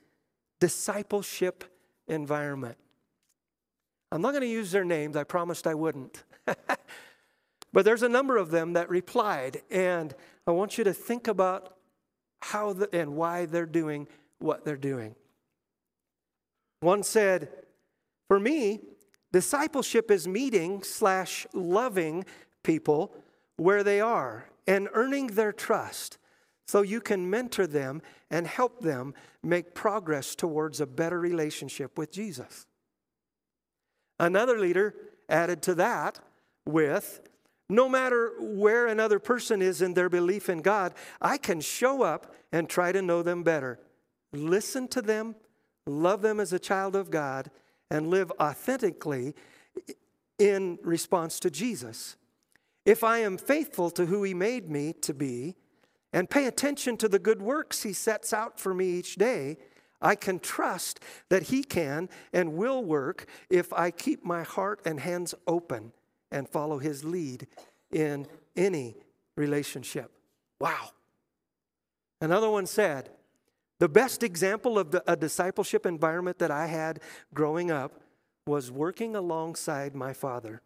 [SPEAKER 7] discipleship environment. I'm not going to use their names, I promised I wouldn't. but there's a number of them that replied, and I want you to think about how the, and why they're doing what they're doing. One said, For me, Discipleship is meeting slash loving people where they are and earning their trust so you can mentor them and help them make progress towards a better relationship with Jesus. Another leader added to that with no matter where another person is in their belief in God, I can show up and try to know them better. Listen to them, love them as a child of God, and live authentically in response to Jesus. If I am faithful to who He made me to be and pay attention to the good works He sets out for me each day, I can trust that He can and will work if I keep my heart and hands open and follow His lead in any relationship. Wow. Another one said, the best example of the, a discipleship environment that I had growing up was working alongside my father.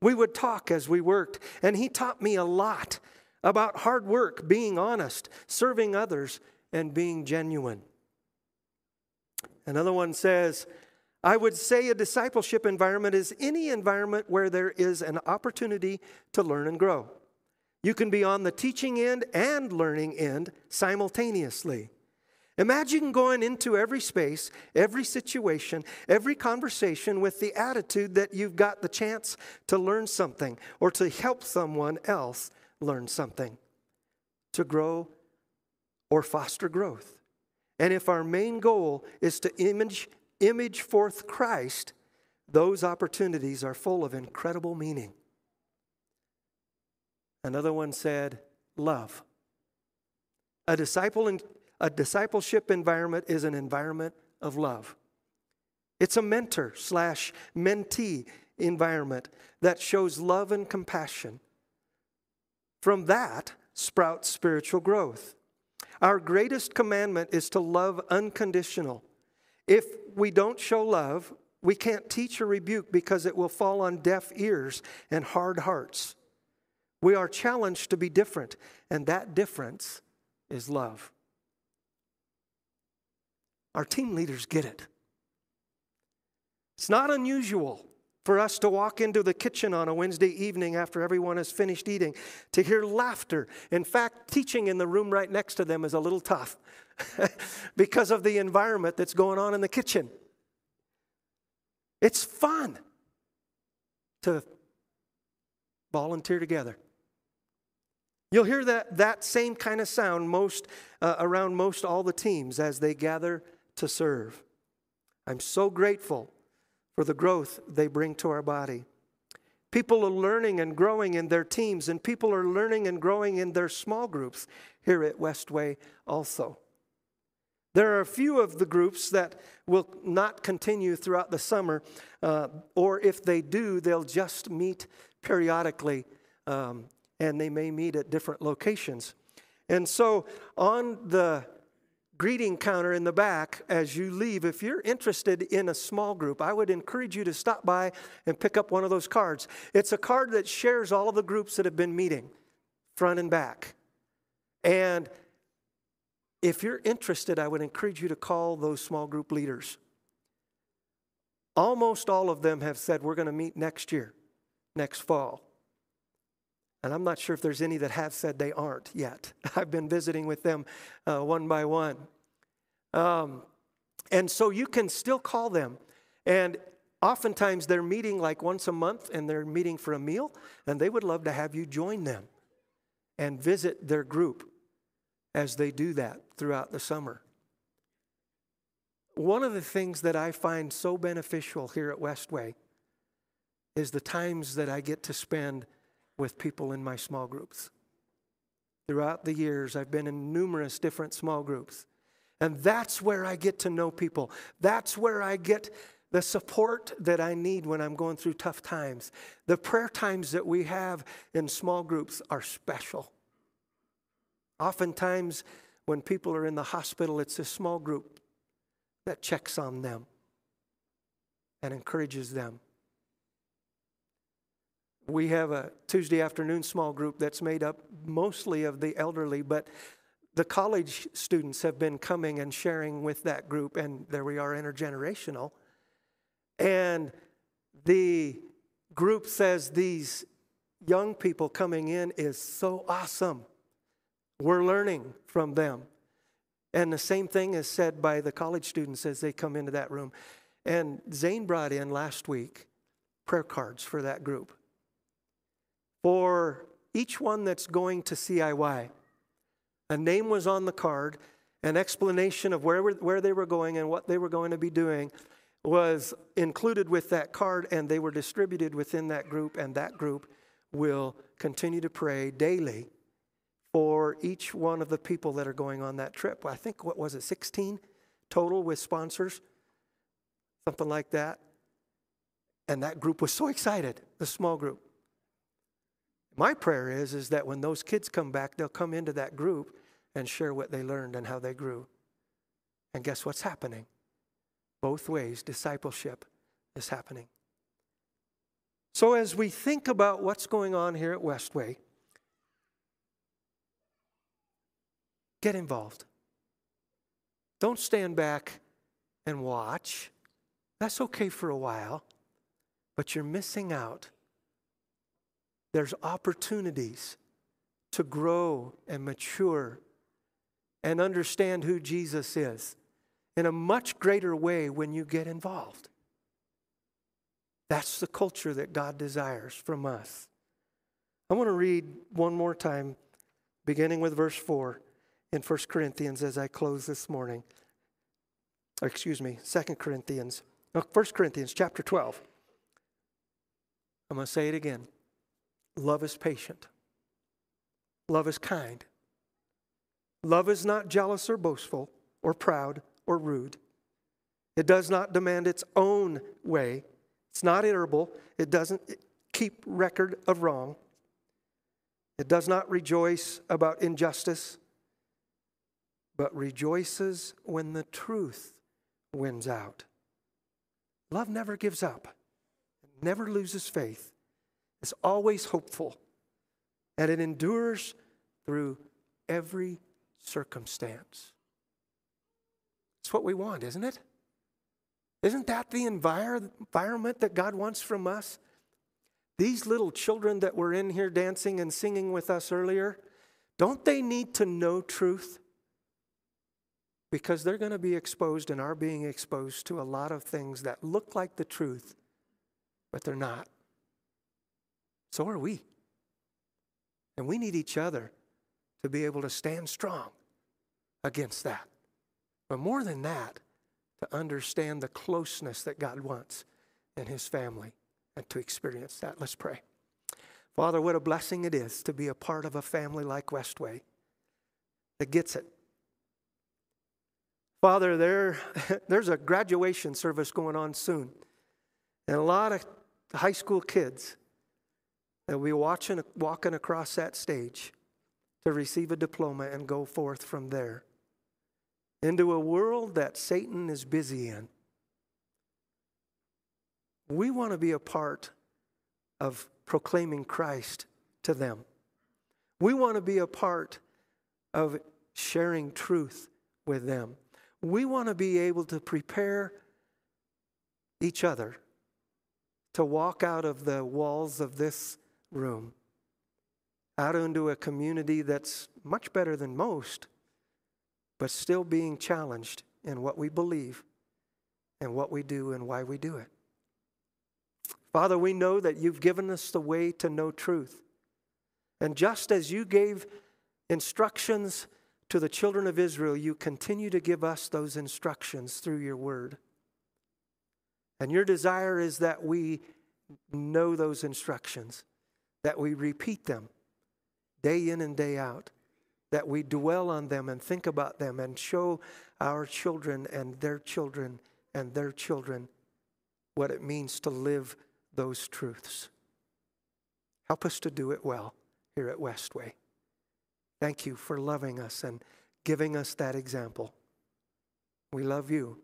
[SPEAKER 7] We would talk as we worked, and he taught me a lot about hard work, being honest, serving others, and being genuine. Another one says, I would say a discipleship environment is any environment where there is an opportunity to learn and grow. You can be on the teaching end and learning end simultaneously. Imagine going into every space, every situation, every conversation with the attitude that you've got the chance to learn something or to help someone else learn something, to grow or foster growth. And if our main goal is to image, image forth Christ, those opportunities are full of incredible meaning. Another one said, love. A disciple in, a discipleship environment is an environment of love. It's a mentor slash mentee environment that shows love and compassion. From that sprouts spiritual growth. Our greatest commandment is to love unconditional. If we don't show love, we can't teach or rebuke because it will fall on deaf ears and hard hearts. We are challenged to be different, and that difference is love. Our team leaders get it. It's not unusual for us to walk into the kitchen on a Wednesday evening after everyone has finished eating to hear laughter. In fact, teaching in the room right next to them is a little tough because of the environment that's going on in the kitchen. It's fun to volunteer together. You'll hear that, that same kind of sound most uh, around most all the teams as they gather to serve. I'm so grateful for the growth they bring to our body. People are learning and growing in their teams, and people are learning and growing in their small groups here at Westway also. There are a few of the groups that will not continue throughout the summer, uh, or if they do, they'll just meet periodically, um, and they may meet at different locations. And so on the greeting counter in the back as you leave. If you're interested in a small group, I would encourage you to stop by and pick up one of those cards. It's a card that shares all of the groups that have been meeting, front and back. And if you're interested, I would encourage you to call those small group leaders. Almost all of them have said, We're going to meet next year, next fall. And I'm not sure if there's any that have said they aren't yet. I've been visiting with them uh, one by one. Um, and so you can still call them. And oftentimes they're meeting like once a month and they're meeting for a meal, and they would love to have you join them and visit their group as they do that throughout the summer. One of the things that I find so beneficial here at Westway is the times that I get to spend with people in my small groups. Throughout the years, I've been in numerous different small groups. And that's where I get to know people. That's where I get the support that I need when I'm going through tough times. The prayer times that we have in small groups are special. Oftentimes, when people are in the hospital, it's a small group that checks on them and encourages them. We have a Tuesday afternoon small group that's made up mostly of the elderly, but the college students have been coming and sharing with that group, and there we are, intergenerational. And the group says these young people coming in is so awesome. We're learning from them. And the same thing is said by the college students as they come into that room. And Zane brought in last week prayer cards for that group for each one that's going to CIY. A name was on the card, an explanation of where, where they were going and what they were going to be doing was included with that card, and they were distributed within that group, and that group will continue to pray daily for each one of the people that are going on that trip. I think, what was it, 16 total with sponsors? Something like that. And that group was so excited, the small group. My prayer is, is that when those kids come back, they'll come into that group and share what they learned and how they grew. And guess what's happening? Both ways, discipleship is happening. So, as we think about what's going on here at Westway, get involved. Don't stand back and watch. That's okay for a while, but you're missing out. There's opportunities to grow and mature and understand who Jesus is in a much greater way when you get involved. That's the culture that God desires from us. I want to read one more time, beginning with verse 4 in 1 Corinthians as I close this morning. Or excuse me, 2 Corinthians. No, 1 Corinthians chapter 12. I'm going to say it again. Love is patient. Love is kind. Love is not jealous or boastful or proud or rude. It does not demand its own way. It's not irritable. It doesn't keep record of wrong. It does not rejoice about injustice, but rejoices when the truth wins out. Love never gives up, never loses faith. It's always hopeful, and it endures through every circumstance. It's what we want, isn't it? Isn't that the envir- environment that God wants from us? These little children that were in here dancing and singing with us earlier, don't they need to know truth? Because they're going to be exposed and are being exposed to a lot of things that look like the truth, but they're not. So are we. And we need each other to be able to stand strong against that. But more than that, to understand the closeness that God wants in His family and to experience that. Let's pray. Father, what a blessing it is to be a part of a family like Westway that gets it. Father, there, there's a graduation service going on soon, and a lot of high school kids that be watching, walking across that stage to receive a diploma and go forth from there into a world that Satan is busy in. We want to be a part of proclaiming Christ to them. We want to be a part of sharing truth with them. We want to be able to prepare each other to walk out of the walls of this room, out into a community that's much better than most but still being challenged in what we believe and what we do and why we do it. Father, we know that you've given us the way to know truth. And just as you gave instructions to the children of Israel, you continue to give us those instructions through your word. And your desire is that we know those instructions, that we repeat them day in and day out that we dwell on them and think about them and show our children and their children and their children what it means to live those truths. Help us to do it well here at Westway. Thank you for loving us and giving us that example. We love you.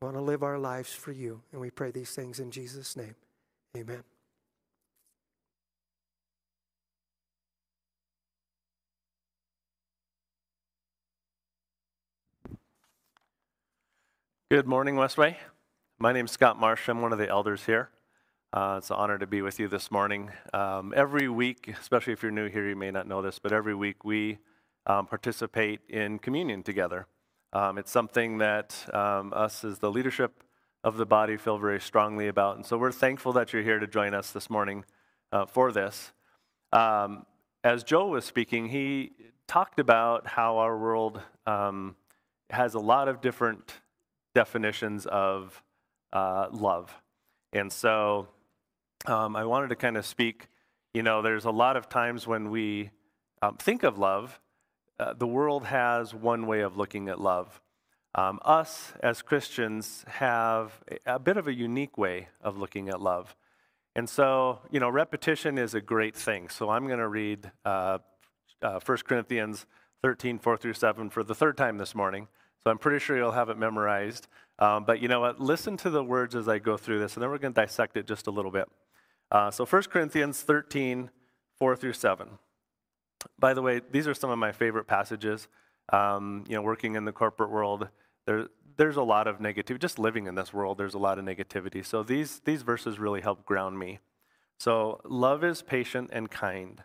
[SPEAKER 7] We want to live our lives for you. And we pray these things in Jesus' name. Amen.
[SPEAKER 8] Good morning, Westway. My name is Scott Marsh. I'm one of the elders here. Uh, it's an honor to be with you this morning. Um, every week, especially if you're new here, you may not know this, but every week we um, participate in communion together. Um, it's something that um, us as the leadership of the body feel very strongly about. And so we're thankful that you're here to join us this morning uh, for this. Um, as Joe was speaking, he talked about how our world um, has a lot of different definitions of uh, love. And so um, I wanted to kind of speak, you know, there's a lot of times when we um, think of love, uh, the world has one way of looking at love. Um, us as Christians have a, bit of a unique way of looking at love. And so, you know, repetition is a great thing. So I'm going to read uh, uh, 1 Corinthians 13, 4 through 7 for the third time this morning. So I'm pretty sure you'll have it memorized. Um, but you know what? Listen to the words as I go through this, and then we're going to dissect it just a little bit. Uh, so 1 Corinthians 13, 4 through 7. By the way, these are some of my favorite passages. Um, you know, working in the corporate world, there, there's a lot of negativity. Just living in this world, there's a lot of negativity. So these, these verses really help ground me. So, love is patient and kind.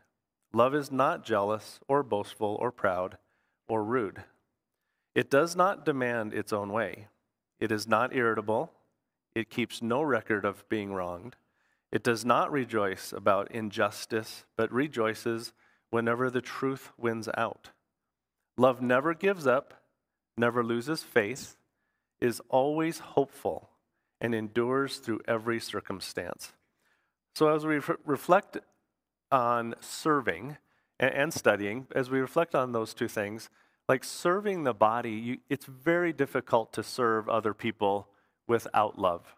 [SPEAKER 8] Love is not jealous or boastful or proud or rude. It does not demand its own way. It is not irritable. It keeps no record of being wronged. It does not rejoice about injustice, but rejoices whenever the truth wins out. Love never gives up, never loses faith, is always hopeful, and endures through every circumstance. So, as we re- reflect on serving and, and, studying, as we reflect on those two things, like serving the body, you, it's very difficult to serve other people without love.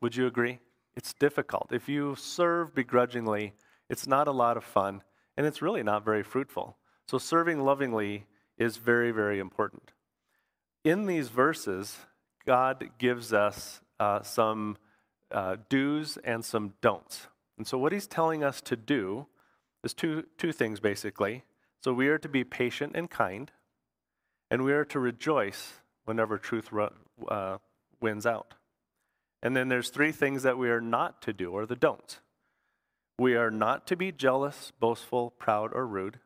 [SPEAKER 8] Would you agree? It's difficult. If you serve begrudgingly, it's not a lot of fun, and it's really not very fruitful. So, serving lovingly is very, very important. In these verses, God gives us uh, some uh, do's and some don'ts. And so, what he's telling us to do is two, two things basically. So, we are to be patient and kind, and we are to rejoice whenever truth uh, wins out. And then there's three things that we are not to do, or the don'ts. We are not to be jealous, boastful, proud, or rude.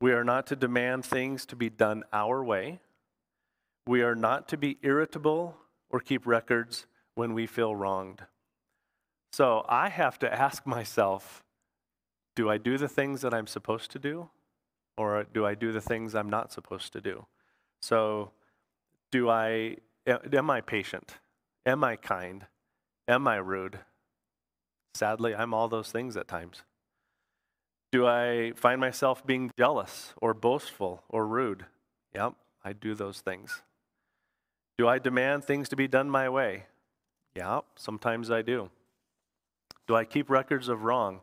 [SPEAKER 8] We are not to demand things to be done our way. We are not to be irritable or keep records when we feel wronged. So I have to ask myself do I do the things that I'm supposed to do? Or do I do the things I'm not supposed to do? So, do I, am I patient? Am I kind? Am I rude? Sadly, I'm all those things at times. Do I find myself being jealous or boastful or rude? Yep, I do those things. Do I demand things to be done my way? Yeah, sometimes I do. Do I keep records of wrong?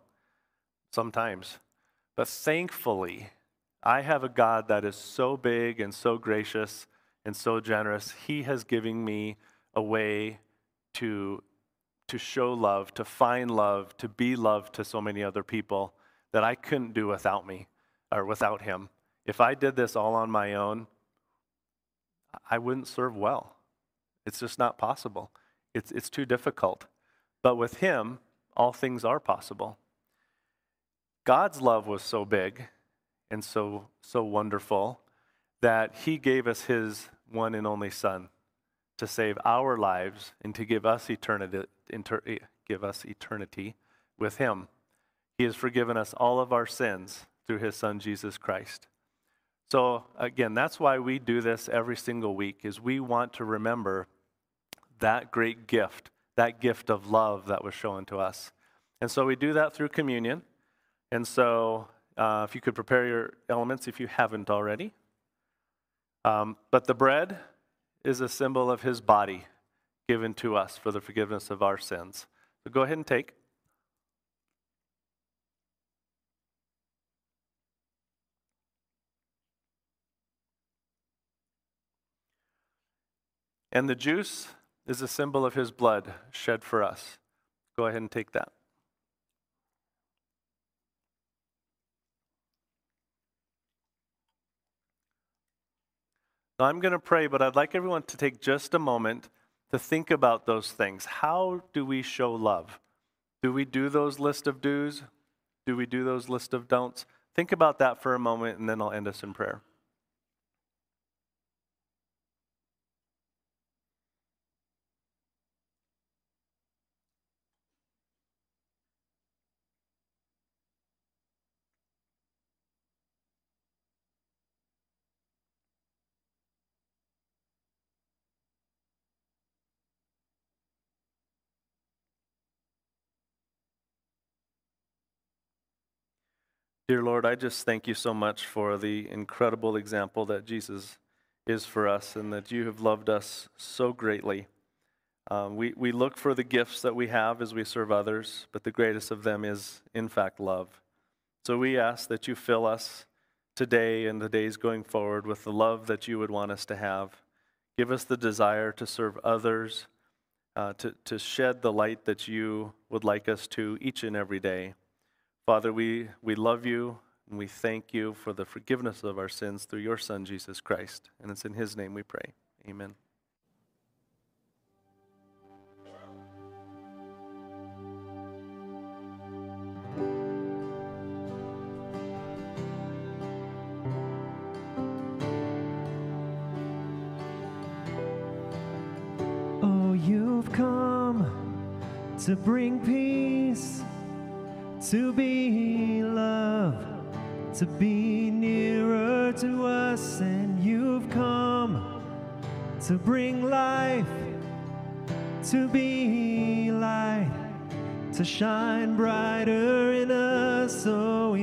[SPEAKER 8] Sometimes. But thankfully, I have a God that is so big and so gracious and so generous. He has given me a way to, to show love, to find love, to be love to so many other people that I couldn't do without me or without Him. If I did this all on my own, I wouldn't serve well. It's just not possible. It's, it's too difficult. But with Him, all things are possible. God's love was so big and so, so wonderful that He gave us His one and only Son to save our lives and to give us eternity, inter, eh, give us eternity with Him. He has forgiven us all of our sins through His Son Jesus Christ. So again, that's why we do this every single week is we want to remember that great gift, that gift of love that was shown to us. And so we do that through communion. And so uh, if you could prepare your elements if you haven't already. Um, but the bread is a symbol of his body given to us for the forgiveness of our sins. So go ahead and take. And the juice is a symbol of his blood shed for us. Go ahead and take that. I'm going to pray, but I'd like everyone to take just a moment to think about those things. How do we show love? Do we do those list of do's? Do we do those list of don'ts? Think about that for a moment, and then I'll end us in prayer. Dear Lord, I just thank you so much for the incredible example that Jesus is for us and that you have loved us so greatly. Um, we, we look for the gifts that we have as we serve others, but the greatest of them is, in fact, love. So we ask that you fill us today and the days going forward with the love that you would want us to have. Give us the desire to serve others, uh, to, to shed the light that you would like us to each and every day. Father, we, we love you and we thank you for the forgiveness of our sins through your Son, Jesus Christ. And it's in his name we pray. Amen.
[SPEAKER 4] Oh, you've come to bring peace, to be love, to be nearer to us, and you've come to bring life, to be light, to shine brighter in us. so Oh,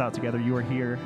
[SPEAKER 4] Out together. You are here.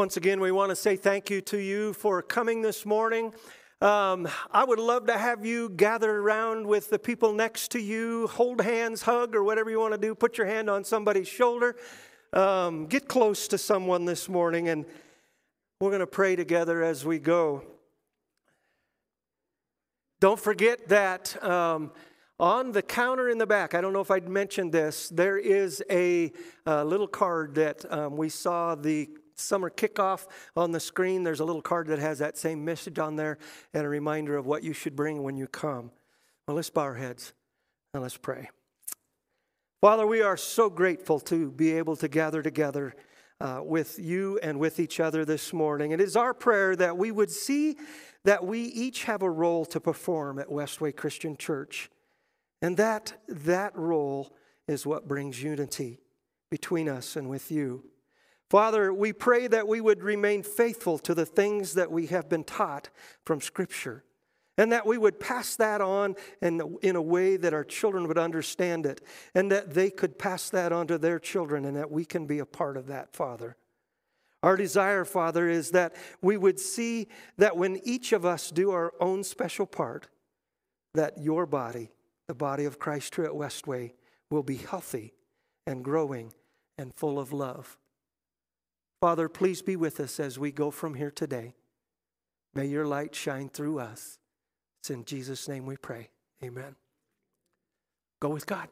[SPEAKER 7] Once again, we want to say thank you to you for coming this morning. Um, I would love to have you gather around with the people next to you, hold hands, hug, or whatever you want to do. Put your hand on somebody's shoulder. Um, get close to someone this morning, and we're going to pray together as we go. Don't forget that um, on the counter in the back, I don't know if I'd mentioned this, there is a, uh little card that um, we saw the summer kickoff on the screen. There's a little card that has that same message on there and a reminder of what you should bring when you come. Well, let's bow our heads and let's pray. Father, we are so grateful to be able to gather together uh, with you and with each other this morning. It is our prayer that we would see that we each have a role to perform at Westway Christian Church, and that that role is what brings unity between us and with you. Father, we pray that we would remain faithful to the things that we have been taught from Scripture and that we would pass that on in, in a way that our children would understand it, and that they could pass that on to their children, and that we can be a part of that, Father. Our desire, Father, is that we would see that when each of us do our own special part, that your body, the body of Christ here at Westway, will be healthy and growing and full of love. Father, please be with us as we go from here today. May your light shine through us. It's in Jesus' name we pray. Amen. Go with God.